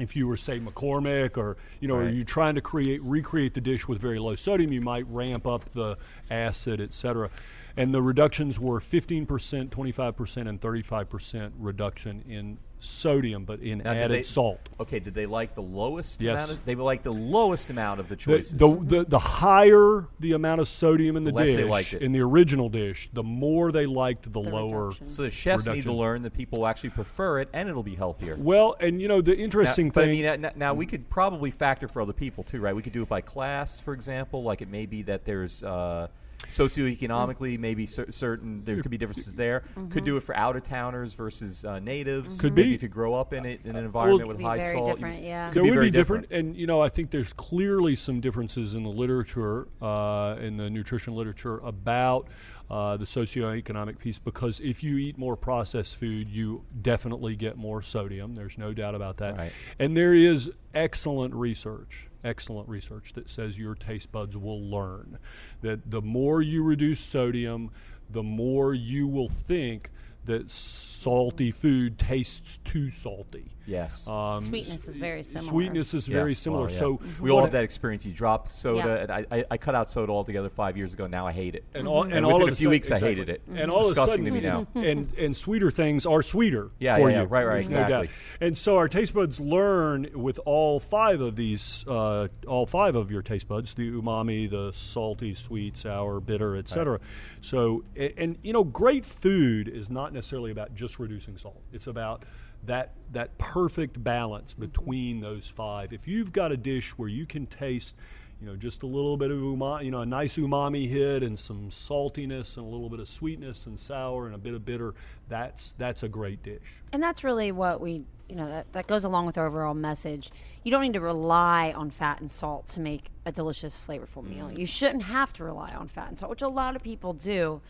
if you were say McCormick or you know, are Right. you trying to create recreate the dish with very low sodium, you might ramp up the acid, etc. And the reductions were 15%, 25%, and 35% reduction in sodium, but in Now, added they- salt. Okay, did they like the lowest Yes. amount? Of, they like the lowest amount of the The, choices. the, the, the higher the amount of sodium in the, The dish, they liked it. in the original dish, the more they liked the, The lower. reduction. so the chefs need to learn that people actually prefer it, and it'll be healthier. Well, and you know the Now, interesting but I mean, now, now we could probably factor for other people too, right? We could do it by class, for example. Like it may be that there's uh, socioeconomically, maybe cer- certain there could be differences there. Could do it for out of towners versus uh, natives. Could maybe be. if you grow up in it in an environment with Be high very salt. you- different, yeah. could there be would very be different, and you know I think there's clearly some differences in the literature, uh, in the nutrition literature about uh, the socioeconomic piece because if you eat more processed food, you definitely get more sodium. There's no doubt about that. Right. And there is excellent research, excellent research that says your taste buds will learn that the more you reduce sodium, the more you will think that salty food tastes too salty. Yes. Um, Sweetness is very similar. Sweetness is Yeah, very similar. well, yeah. So we all have that experience. You drop soda, Yeah. and I, I, I cut out soda altogether five years ago. Now I hate it. and all, and, And all within of a few sudden- weeks, I hated it. And It's all disgusting to of a me now. and and sweeter things are sweeter. Yeah, for yeah, yeah. you. Right, right, There's no doubt. exactly. And so our taste buds learn with all five of these, uh, all five of your taste buds: the umami, the salty, sweet, sour, bitter, etc. So, a- and you know, great food is not necessarily about just reducing salt. It's about that that perfect balance between those five. If you've got a dish where you can taste, you know, just a little bit of umami, you know, a nice umami hit and some saltiness and a little bit of sweetness and sour and a bit of bitter, that's that's a great dish. And that's really what we, you know, that, that goes along with our overall message. You don't need to rely on fat and salt to make a delicious, flavorful meal. Mm. You shouldn't have to rely on fat and salt, which a lot of people do.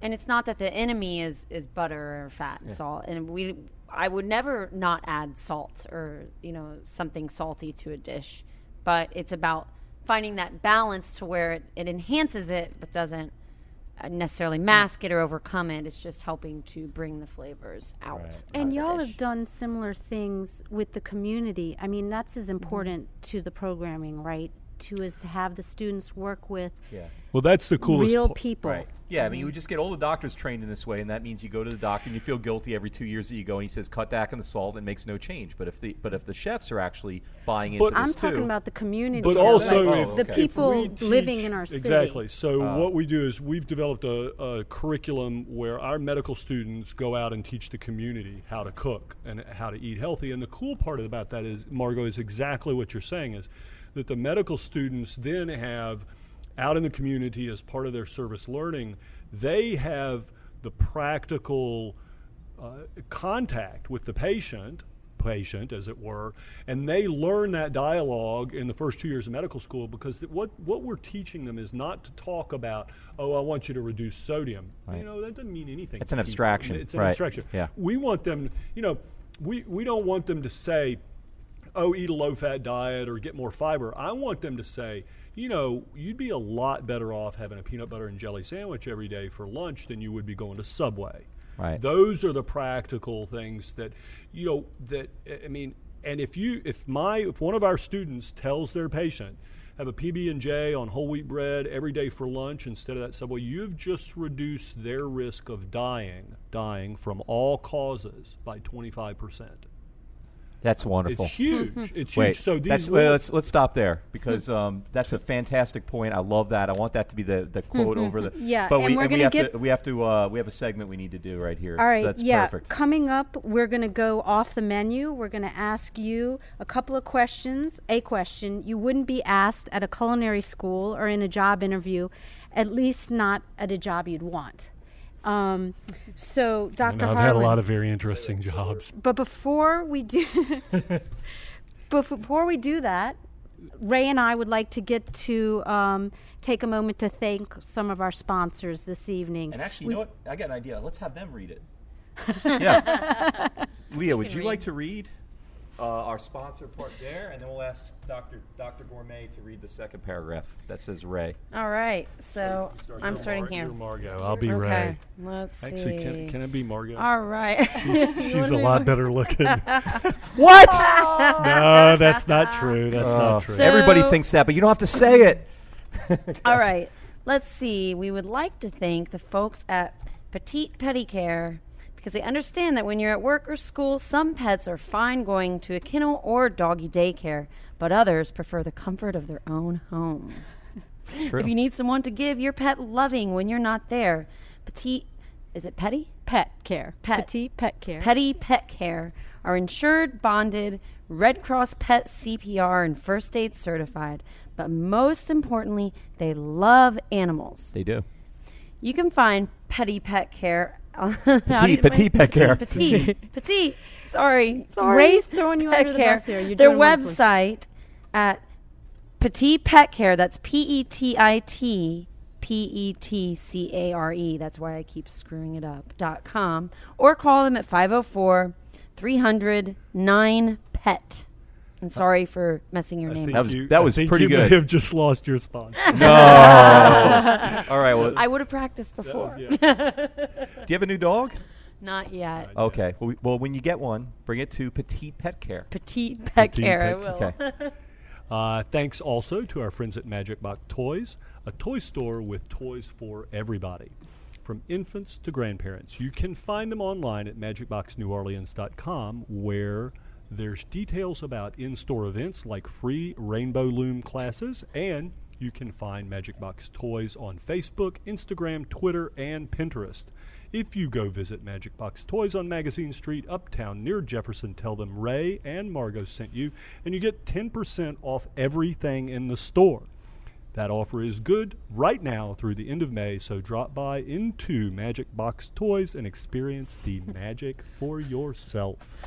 And it's not that the enemy is, is butter or fat and salt. And we, I would never not add salt or, you know, something salty to a dish. But it's about finding that balance to where it, it enhances it but doesn't uh, necessarily mask it or overcome it. It's just helping to bring the flavors out. Right. And y'all have done similar things with the community. I mean, that's as important to the programming, right? To is to have the students work with Yeah. Well, that's the coolest. real pa- people. Right. Yeah, I mean, you would just get all the doctors trained in this way, and that means you go to the doctor and you feel guilty every two years that you go, and he says cut back on the salt and makes no change. But if the but if the chefs are actually buying into But- this I'm too, talking about the community. But also, like Oh, if, the okay. if people we living in our city. Exactly. So Uh. what we do is we've developed a, a curriculum where our medical students go out and teach the community how to cook and how to eat healthy. And the cool part about that is, Margot, is exactly what you're saying is that the medical students then have out in the community as part of their service learning, they have the practical uh, contact with the patient patient as it were and they learn that dialogue in the first two years of medical school because what what we're teaching them is not to talk about oh I want you to reduce sodium you know that doesn't mean anything It's an people. abstraction, it's an right. abstraction Yeah. we want them you know we we don't want them to say oh, eat a low fat diet or get more fiber. I want them to say, you know, you'd be a lot better off having a peanut butter and jelly sandwich every day for lunch than you would be going to Subway. Right. Those are the practical things that, you know, that I mean, and if you, if my, if one of our students tells their patient, have a PB and J on whole wheat bread every day for lunch instead of that Subway, you've just reduced their risk of dying, dying from all causes by 25 percent. That's wonderful. It's huge. It's Wait, huge. So these that's, little- let's let's stop there because um, that's a fantastic point. I love that. I want that to be the, the quote over the. Yeah, but and we, we're we gonna have get- to we have to uh, we have a segment we need to do right here. All right, so that's yeah. perfect. Coming up, we're going to go off the menu. We're going to ask you a couple of questions. A question you wouldn't be asked at a culinary school or in a job interview, at least not at a job you'd want. Um, so, Dr. I've Harlan, had a lot of very interesting jobs. but before we do, before we do that, Ray and I would like to get to um, take a moment to thank some of our sponsors this evening. And actually, you know what? I got an idea. Let's have them read it. yeah. Leah, would you like to read uh, our sponsor part there, and then we'll ask Dr. Dr. Gourmet to read the second paragraph that says Ray. All right, so I'm starting Mar- here. You're Margot. I'll be Okay, Ray. let's see. Actually, can, can it be Margot? All right. She's a lot better looking. What? no, that's not true. That's Oh. not true. So- Everybody thinks that, but you don't have to say it. All right. Let's see. We would like to thank the folks at Petite Pet Care because they understand that when you're at work or school, some pets are fine going to a kennel or doggy daycare, but others prefer the comfort of their own home. true. If you need someone to give your pet loving when you're not there, Petite, is it Petty? Pet care. Pet. Petite pet care. Petty Pet Care are insured, bonded, Red Cross Pet CPR, and first aid certified. But most importantly, they love animals. They do. You can find Petty Pet Care. Petite- petite pet care. Petite. Petite. Sorry. Sorry. Ray's throwing you Pet under the bus here. You're Their website at Petite Pet Care. That's P E T I T P E T C A R E. That's why I keep screwing it up. Dot com. Or call them at 504 300 9 PET. And sorry for messing your I name think up. That was- you- that I was think pretty you good. May have just lost your spot. No. All right. Well, I would have practiced before. do you have a new dog? Not yet. Okay. Well, we, well, when you get one, bring it to Petite Pet Care. Petite Pet Petite Care. I will. Okay. Uh, thanks also to our friends at Magic Box Toys, a toy store with toys for everybody, from infants to grandparents. You can find them online at magicboxneworleans.com, where there's details about in store events like free Rainbow Loom classes, and you can find Magic Box Toys on Facebook, Instagram, Twitter, and Pinterest. If you go visit Magic Box Toys on Magazine Street, uptown near Jefferson, tell them Ray and Margot sent you, and you get 10% off everything in the store. That offer is good right now through the end of May, so drop by into Magic Box Toys and experience the magic for yourself.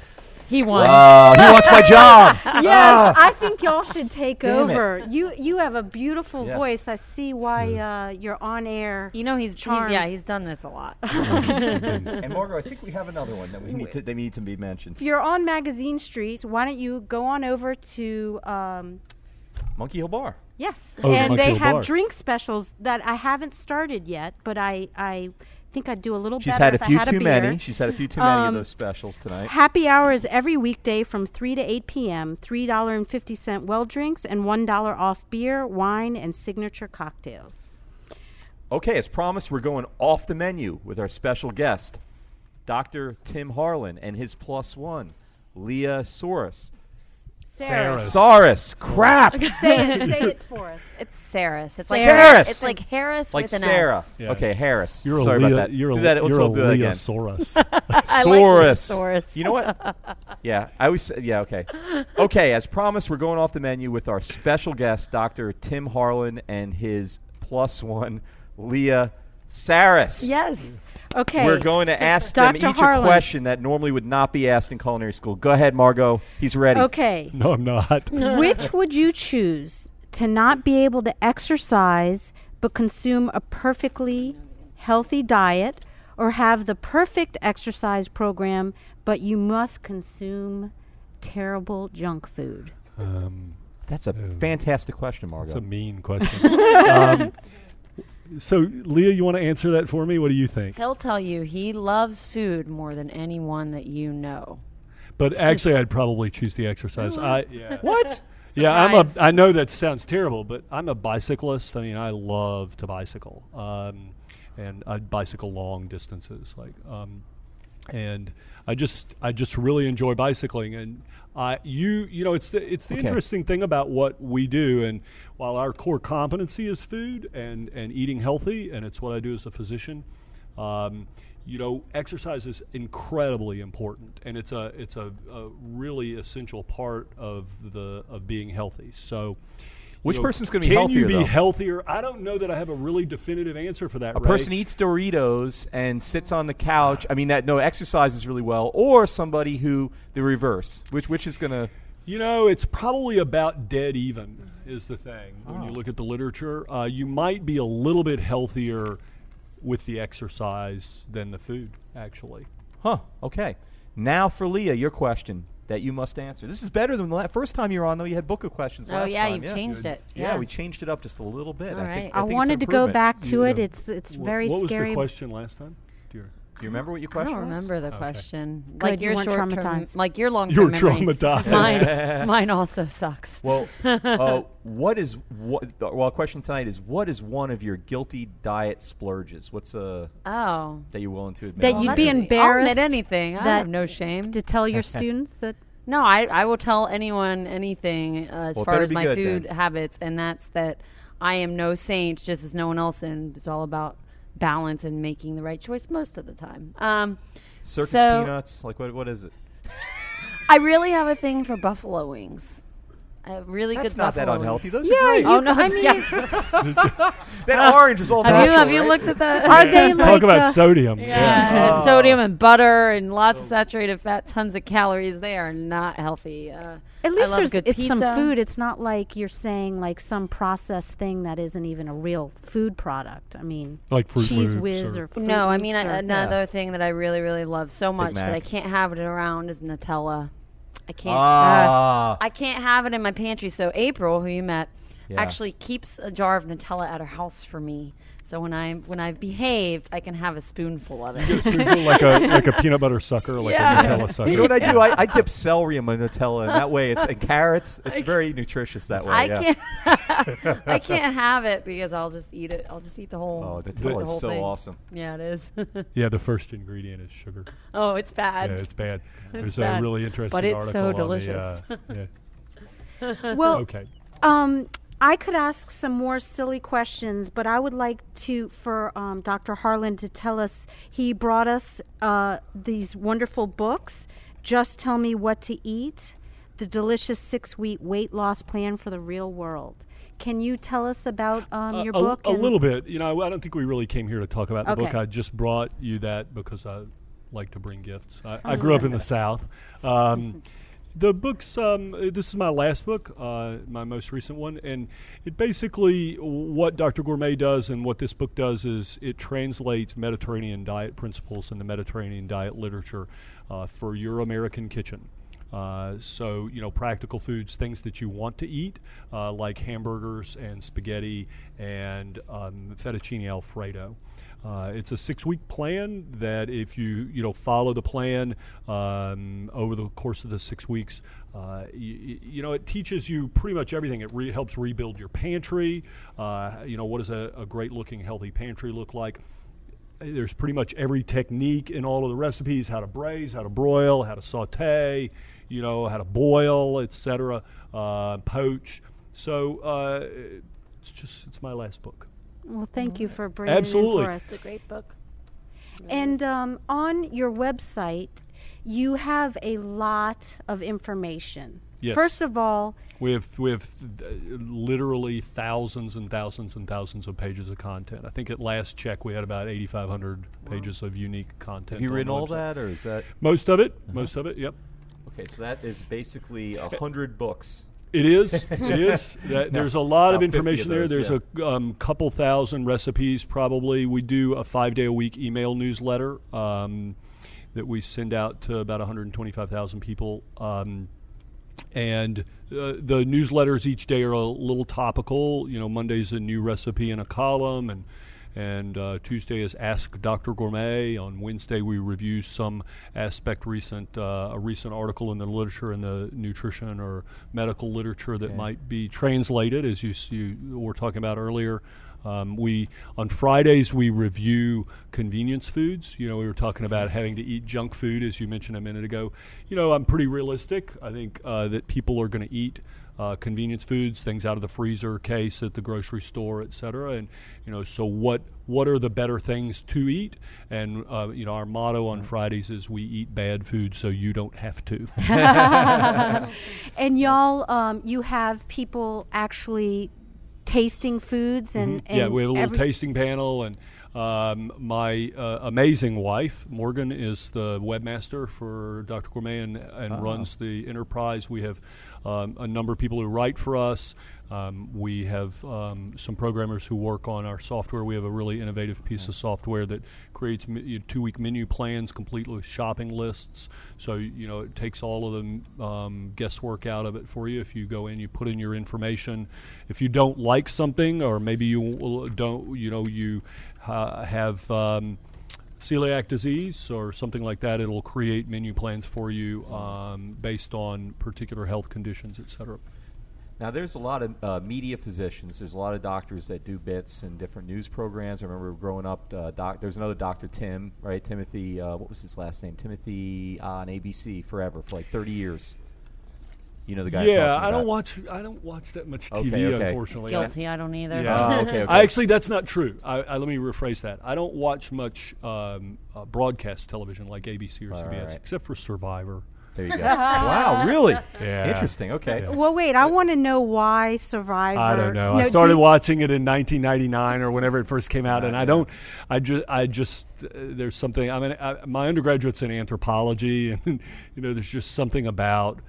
He won. He wants my job. Yes, I think y'all should take Damn it. over. You you have a beautiful Yeah. voice. I see why uh, you're on air. You know he's, he's Charm. yeah he's done this a lot. and Margot, I think we have another one that we need to. They need to be mentioned. If you're on Magazine Street, why don't you go on over to um, Monkey Hill Bar. yes, Oh, and Monkey they Hill have Bar. drink specials that I haven't started yet, but I I think I'd do a little She's better had a few had too beer. many. She's had a few too many of Um, those specials tonight. Happy hour is every weekday from 3 to 8 p.m. $3.50 well drinks and $1 off beer, wine, and signature cocktails. Okay, as promised, we're going off the menu with our special guest, Dr. Tim Harlan, and his plus one, Leah Soros. Sarah. Saurus. Crap. say it, say it for us. It's Sarris. It's like Sarris. It's like Harris like with an Sarah. S. Yeah. Okay, Harris. You're Sorry a Leah, about that. You're do a, that. Let's you're all a do that again. Leosaurus. I like Saurus. You know what? yeah, I always say- yeah. Okay, okay. As promised, we're going off the menu with our special guest, Dr. Tim Harlan, and his plus one, Leah Sarris. Yes. Okay. We're going to ask them each Harlan. a question that normally would not be asked in culinary school. Go ahead, Margot. He's ready. Okay. no, I'm not. Which would you choose to not be able to exercise but consume a perfectly healthy diet or have the perfect exercise program but you must consume terrible junk food? Um, That's a fantastic question, Margot. That's a mean question. um, so, Leah, you want to answer that for me? What do you think? He'll tell you he loves food more than anyone that you know. But actually, I'd probably choose the exercise. I yeah. what? Yeah, I'm a. I know that sounds terrible, but I'm a bicyclist. I mean, I love to bicycle, um, and I bicycle long distances. Like, um, and I just, I just really enjoy bicycling. And I, you, you know, it's the, it's the Okay. interesting thing about what we do. And while our core competency is food and and eating healthy, and it's what I do as a physician. Um, you know, exercise is incredibly important, and it's a it's a, a really essential part of the of being healthy. So, Which you know, person's gonna be can you healthier, be though? healthier? I don't know that I have a really definitive answer for that. A Ray. person eats Doritos and sits on the couch. I mean, that no exercises really well, or somebody who the reverse. Which which is gonna You know, it's probably about dead even is the thing. When you Oh. look at the literature, uh, you might be a little bit healthier with the exercise than the food, actually. Huh. Okay. Now for Leah, your question that you must answer. This is better than the la- first time you were on, though. You had book of questions Oh, last yeah, time. you've changed it. Yeah. Yeah. we changed it up just a little bit. All I right. think, I, think wanted to go back to You it. know, It's it's Wh- very what scary. was the question last time? Do you- remember what your I don't was? remember the Okay. question. Good, like you your weren't short term, traumatized. like your long You term were traumatized. Mine, mine also sucks. Well, uh, what is what? Well, our question tonight is: What is one of your guilty diet splurges? What's uh Oh, that you're willing to admit? That on you'd here? be I'll embarrassed admit anything. I that- have no shame. to tell your students that No, I, I will tell anyone anything uh, as Well, it far better as be my good, food then. habits, and that's that I am no saint, just as no one else, and it's all about balance and making the right choice most of the time. Um, circus so- peanuts. Like what? What is it? I really have a thing for buffalo wings. I have really That's good not that buffalo unhealthy. wings. Those are Yeah, great. Oh no! I mean, yeah. that orange is all have you natural, have you right? looked at that? are they like Talk about uh, sodium. Yeah, Oh. and sodium and butter and lots of saturated fat, tons of calories. They are not healthy. Uh, At least love there's good it's some pizza. food. It's not like you're saying like some processed thing that isn't even a real food product. I mean, Like Fruit cheese Loops whiz or- or, Fruit no, I Loops mean or- a- another thing that I really, really love so much that I can't have it around is Nutella. I can't. Ah. I can't have it in my pantry. So April, who you met, Yeah. actually keeps a jar of Nutella at her house for me. So when I when I've behaved, I can have a spoonful of it. Spoonful like a like a peanut butter sucker, like Yeah. a Nutella sucker. You know what I do? I, I dip celery in my Nutella, and that way it's and carrots. It's very nutritious that way. I yeah. can't. I can't have it because I'll just eat it. I'll just eat the whole. Oh, the Nutella is so thing. awesome. Yeah, it is. Yeah, the first ingredient is sugar. oh, it's bad. Yeah, it's bad. It's There's a really interesting But it's article so on the, delicious. uh, yeah. well, Okay. Um, I could ask some more silly questions, but I would like to for um, Dr. Harlan to tell us. He brought us uh, these wonderful books. Just tell me what to eat. The delicious six-week weight loss plan for the real world. Can you tell us about um, Uh, your a, book? a little bit. You know, I don't think we really came here to talk about the book. I just brought you that because I like to bring gifts. I, Oh, I grew up in the South. Um, the book's um, this is my last book, uh, my most recent one, and it basically what Dr. Gourmet does and what this book does is it translates Mediterranean diet principles and the Mediterranean diet literature uh, for your American kitchen. Uh, so, you know, practical foods, things that you want to eat, uh, like hamburgers and spaghetti and um, fettuccine alfredo. Uh, it's a six-week plan that, if you you know follow the plan um, over the course of the six weeks, uh, you, you know it teaches you pretty much everything. It re- helps rebuild your pantry. Uh, you know what does a, a great-looking, healthy pantry look like? there's pretty much every technique in all of the recipes how to braise how to broil how to saute you know how to boil etc uh, poach so uh, it's just it's my last book well, thank you mm-hmm. for bringing Absolutely. it in for us. It's a great book. And um, on your website, you have a lot of information. Yes. First of all, we have we have th- literally thousands and thousands and thousands of pages of content i think at last check we had about 8500 pages of unique content Have you on written all that, or is that most of it uh-huh. most of it yep okay? So that is basically eh. a hundred books. It is. It is. That, there's a lot of 50 of information there. There's yeah. a um, couple thousand recipes, probably. We do a five day a week email newsletter um, that we send out to about 125,000 people. Um, and uh, the newsletters each day are a little topical. You know, Monday's a new recipe in a column, and and uh, Tuesday is Ask Dr. Gourmet. On Wednesday, we review some aspect recent uh, a recent article in the literature in the nutrition or medical literature that Okay. might be translated, as you, you were talking about earlier. Um, we on Fridays we review convenience foods. You know, we were talking about having to eat junk food, as you mentioned a minute ago. You know, I'm pretty realistic. I think uh, that people are going to eat uh, convenience foods, things out of the freezer case at the grocery store, et cetera. And you know, so what what are the better things to eat? And uh, you know, our motto on Fridays is we eat bad food so you don't have to. And y'all, um, you have people actually tasting foods and, and Mm-hmm. yeah, we have a little every- tasting panel, and um, my uh, amazing wife Morgan is the webmaster for Dr. Gourmet and, and runs the enterprise. We have um, a number of people who write for us. Um, we have um, some programmers who work on our software. We have a really innovative piece of software that creates me- two-week menu plans, complete with shopping lists. So you know it takes all of the um, guesswork out of it for you. If you go in, you put in your information. If you don't like something, or maybe you don't, you know, you uh, have. Um, celiac disease or something like that, it'll create menu plans for you um, based on particular health conditions, et cetera. Now, there's a lot of uh, media physicians. There's a lot of doctors that do bits and different news programs. I remember growing up, uh, doc, there's another Dr. Tim, right? Timothy, uh, what was his last name? Timothy uh, on ABC forever for like 30 years. You know the guy. Yeah, I don't watch. I don't watch that much TV, okay. unfortunately. Guilty. I don't either. Yeah. Oh, okay, okay. I actually, that's not true. I, I, let me rephrase that. I don't watch much um, uh, broadcast television like ABC or Right, CBS, right, right. except for Survivor. There you go. wow, really? Yeah. Interesting. Okay. Yeah. Well, wait. I want to know why Survivor. I don't know. No, I started do- watching it in 1999 or whenever it first came out, and I don't. I just. I just. Uh, there's something. I mean, I, my undergraduate's in anthropology, and you know, there's just something about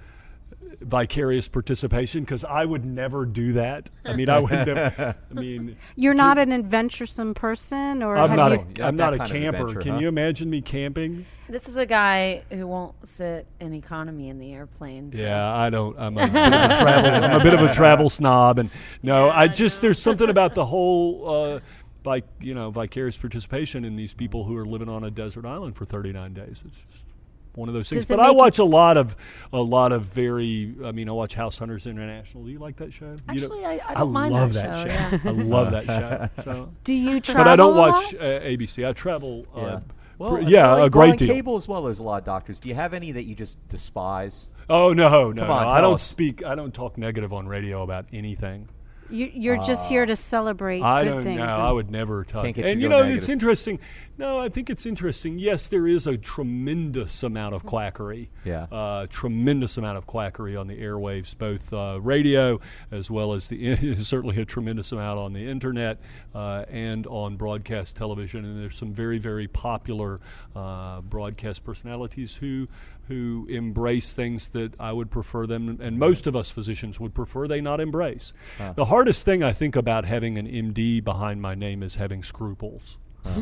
vicarious participation because I would never do that. I mean, I would never. I mean, You're not an adventuresome person, or I'm not you, I'm not not a that kind of camper. Can huh? you imagine me camping? This is a guy who won't sit in economy in the airplane. so- Yeah, I don't. I'm a bit of a travel. I'm a bit of a travel snob, and no, I just there's something about the whole, uh, like you know, vicarious participation in these people who are living on a desert island for 39 days. It's just one of those things. But I make watch a lot of a lot of very. I mean, I watch House Hunters International. Do you like that show? You Actually, I- I don't mind love that show, yeah. I love that show. So, do you travel? but I don't watch uh, ABC. I travel. Yeah. Uh, Well, yeah, like- a great on deal. cable as well. There's a lot of doctors. Do you have any that you just despise? Oh no, no, Come no. on, I don't us. speak. I don't talk negative on radio about anything. You, you're just here to celebrate I good don't things. know. I would never talk. Can't get and you you know, go it's interesting. No, I think it's interesting. Yes, there is a tremendous amount of quackery. Yeah. Uh, tremendous amount of quackery on the airwaves, both uh, radio as well as the certainly a tremendous amount on the internet uh, and on broadcast television. And there's some very very popular uh, broadcast personalities who who embrace things that I would prefer them, and most of us physicians would prefer they not embrace. The hardest thing I think about having an MD behind my name is having scruples. I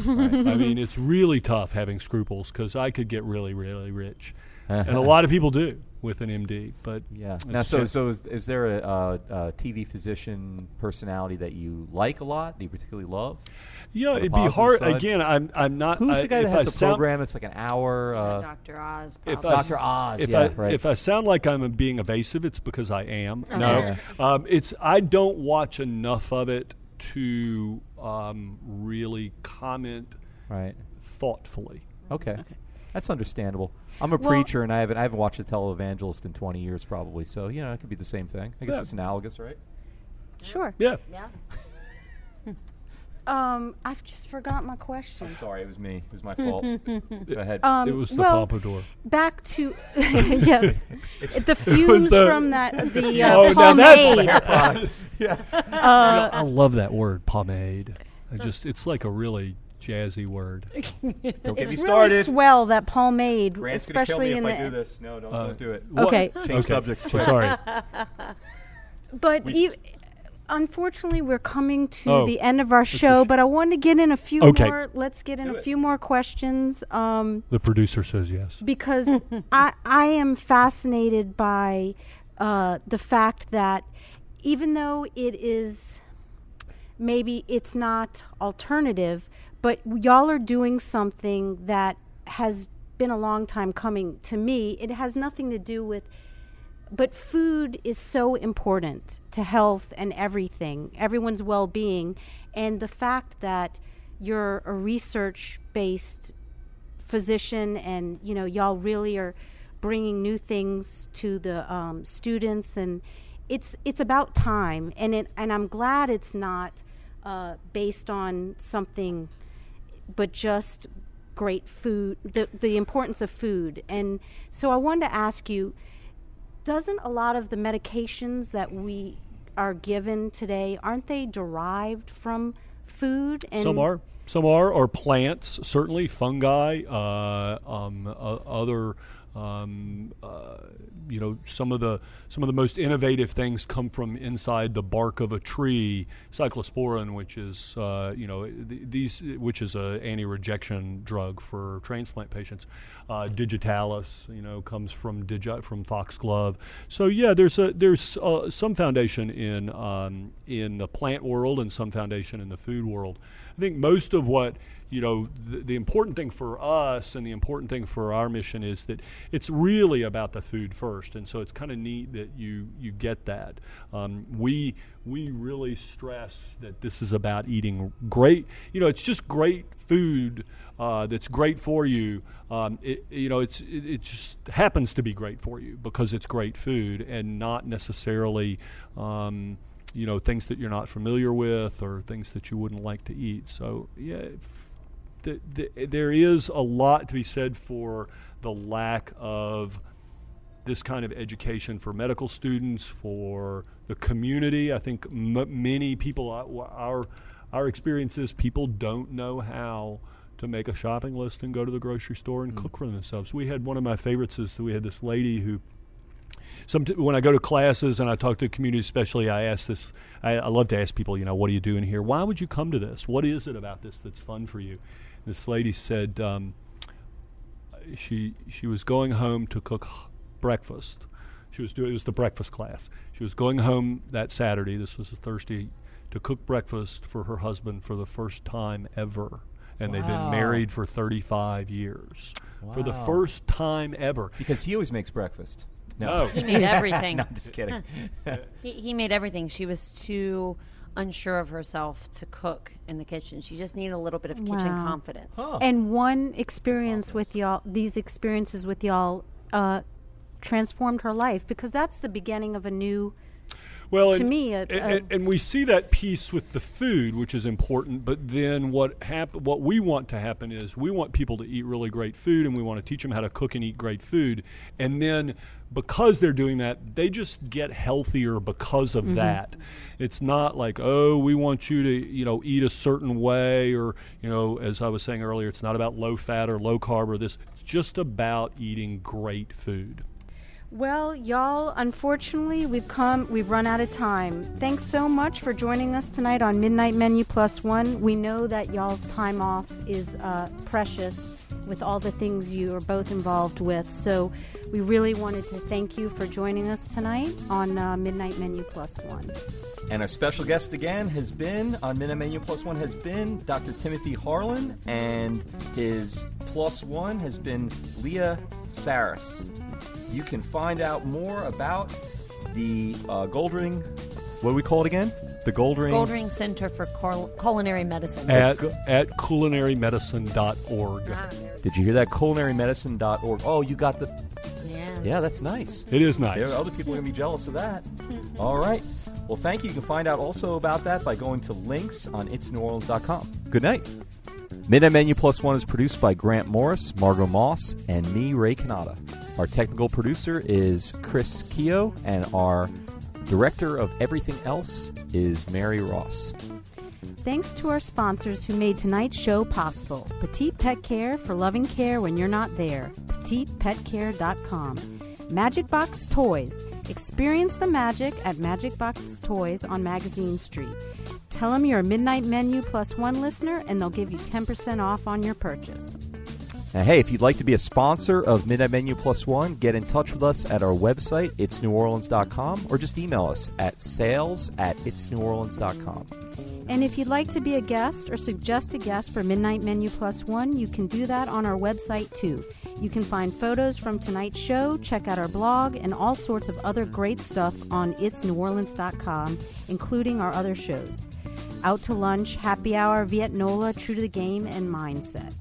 mean, it's really tough having scruples because I could get really, really rich, and a lot of people do with an MD. But Yeah. Now, so so is, is there a, a, a TV physician personality that you like a lot? Do you particularly love? You know, it'd be hard. side? Again, I'm I'm not. Who's I- the guy if that has I the sound- program? It's like an hour. Uh, Dr. Oz. If. I, Dr. Oz, If yeah, I, right. If I sound like I'm being evasive, it's because I am. Yeah. No, um, it's I don't watch enough of it to um, really comment right. thoughtfully. Okay. That's understandable. I'm a Well- preacher, and I haven't I haven't watched a televangelist in 20 years, probably. So you know, it could be the same thing. I guess Yeah. it's analogous, right? Sure. Yeah. Yeah. Um, I've just forgot my question. I'm sorry, it was me. It was my fault. Go ahead. Um, it was the well, pompadour. Back to yeah, the fumes the- from that the uh, Oh, now that's- pomade. yes. I love that word, pomade. I just it's like a really jazzy word. Don't get It's me really started. swell that pomade, Grant's gonna kill especially me in if the I do this. No, don't, Uh, don't do it. What- Okay. Change Okay. subjects. Sorry. But you, unfortunately, we're coming to Oh, the end of our show. But I want to get in a few Okay. more. Let's get in a few more questions. Um, The producer says yes. because I I am fascinated by uh, the fact that even though it is maybe it's not alternative, but y'all are doing something that has been a long time coming to me. It has nothing to do with but food is so important to health and everything, everyone's well being. And the fact that you're a research based physician and, you know, y'all really are bringing new things to the um, students and it's it's about time and it and I'm glad it's not uh, based on something but just great food the the importance of food and so I wanted to ask you doesn't a lot of the medications that we are given today aren't they derived from food and some are. Some are or plants certainly fungi uh, um, uh, other um, uh, you know, some of the some of the most innovative things come from inside the bark of a tree. Cyclosporin, which is uh, you know th- these, which is a anti-rejection drug for transplant patients. Uh, digitalis, you know, comes from digi- from foxglove. So yeah, there's a there's uh, some foundation in um, in the plant world and some foundation in the food world. I think most of what you know, the, the, important thing for us and the important thing for our mission is that it's really about the food first, and so it's kind of neat that you you get that. Um, we we really stress that this is about eating great. You know, it's just great food uh, that's great for you. Um, it, you know, it's it, it, just happens to be great for you because it's great food and not necessarily. Um, you know things that you're not familiar with or things that you wouldn't like to eat so yeah the, the, there is a lot to be said for the lack of this kind of education for medical students, for the community. I think m- many people, uh, our our experiences, people don't know how to make a shopping list and go to the grocery store and mm. cook for themselves. We had one of my favorites is we had this lady who. Some when I go to classes and I talk to the community, especially, I ask this. I, I love to ask people, you know, what are you doing here? Why would you come to this? What is it about this that's fun for you? this lady said um, she she was going home to cook breakfast. She was doing it was the breakfast class. She was going home that Saturday. This was a Thursday to cook breakfast for her husband for the first time ever. And wow. they've been married for 35 years. Wow. For the first time ever. Because he always makes breakfast. No. he made everything. no, I'm just kidding. he, he made everything. She was too unsure of herself to cook in the kitchen. She just needed a little bit of wow. kitchen confidence. Huh. And one experience with y'all, these experiences with y'all, uh, transformed her life because that's the beginning of a new. Well, to and, me, a, a and, and, we see that piece with the food, which is important. But then what hap- What we want to happen is we want people to eat really great food, and we want to teach them how to cook and eat great food. And then because they're doing that, they just get healthier because of mm-hmm. that. It's not like, oh, we want you to, you know, eat a certain way or, you know, as I was saying earlier, it's not about low fat or low carb or this. It's just about eating great food. Well, y'all, unfortunately, we've come, we've run out of time. Thanks so much for joining us tonight on Midnight Menu Plus One. We know that y'all's time off is uh, precious with all the things you are both involved with. So we really wanted to thank you for joining us tonight on uh, Midnight Menu Plus One. And our special guest again has been on Midnight Menu Plus One has been Dr. Timothy Harlan, and his plus one has been Leah Sarris. You can find out more about the uh, Goldring. What do we call it again? The Goldring Goldring Center for Culinary Medicine at at culinarymedicine.org. Ah, Did you hear that? Culinarymedicine.org. Oh, you got the. Yeah. Yeah, that's nice. It is nice. There, other people are gonna be jealous of that. All right. Well, thank you. You can find out also about that by going to links on itsneworleans.com. Good night. Midnight Menu Plus One is produced by Grant Morris, Margot Moss, and me, Ray Cannata. Our technical producer is Chris Keogh, and our director of everything else is Mary Ross. Thanks to our sponsors who made tonight's show possible Petite Pet Care for loving care when you're not there. PetitePetCare.com. Magic Box Toys. Experience the magic at Magic Box Toys on Magazine Street. Tell them you're a Midnight Menu Plus One listener, and they'll give you 10% off on your purchase. Now, hey, if you'd like to be a sponsor of Midnight Menu Plus One, get in touch with us at our website, itsneworleans.com, or just email us at sales at itsneworleans.com. And if you'd like to be a guest or suggest a guest for Midnight Menu Plus One, you can do that on our website too. You can find photos from tonight's show, check out our blog, and all sorts of other great stuff on itsneworleans.com, including our other shows. Out to lunch, happy hour, Vietnola, true to the game, and mindset.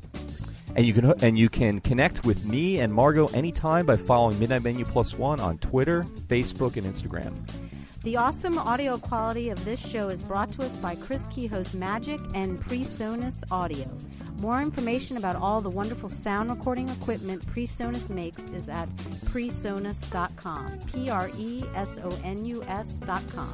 And you can and you can connect with me and Margot anytime by following Midnight Menu Plus One on Twitter, Facebook, and Instagram. The awesome audio quality of this show is brought to us by Chris Kehoe's Magic and PreSonus Audio. More information about all the wonderful sound recording equipment PreSonus makes is at presonus.com. P R E S O N U S.com.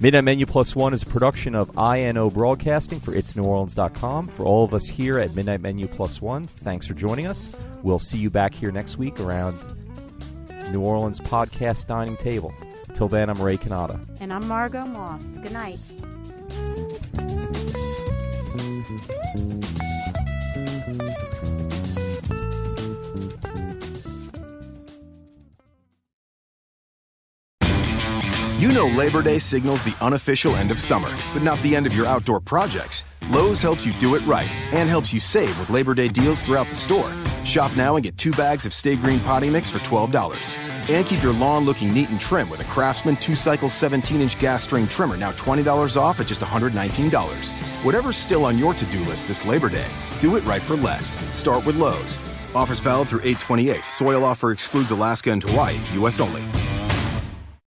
Midnight Menu Plus One is a production of INO Broadcasting for itsneworleans.com. For all of us here at Midnight Menu Plus One, thanks for joining us. We'll see you back here next week around New Orleans Podcast Dining Table. Till then, I'm Ray Canada. And I'm Margot Moss. Good night. You know Labor Day signals the unofficial end of summer, but not the end of your outdoor projects. Lowe's helps you do it right and helps you save with Labor Day deals throughout the store. Shop now and get two bags of Sta-Green Potty Mix for $12. And keep your lawn looking neat and trim with a Craftsman 2 Cycle 17 inch gas string trimmer now $20 off at just $119. Whatever's still on your to do list this Labor Day, do it right for less. Start with Lowe's. Offers valid through 828. Soil offer excludes Alaska and Hawaii, U.S. only.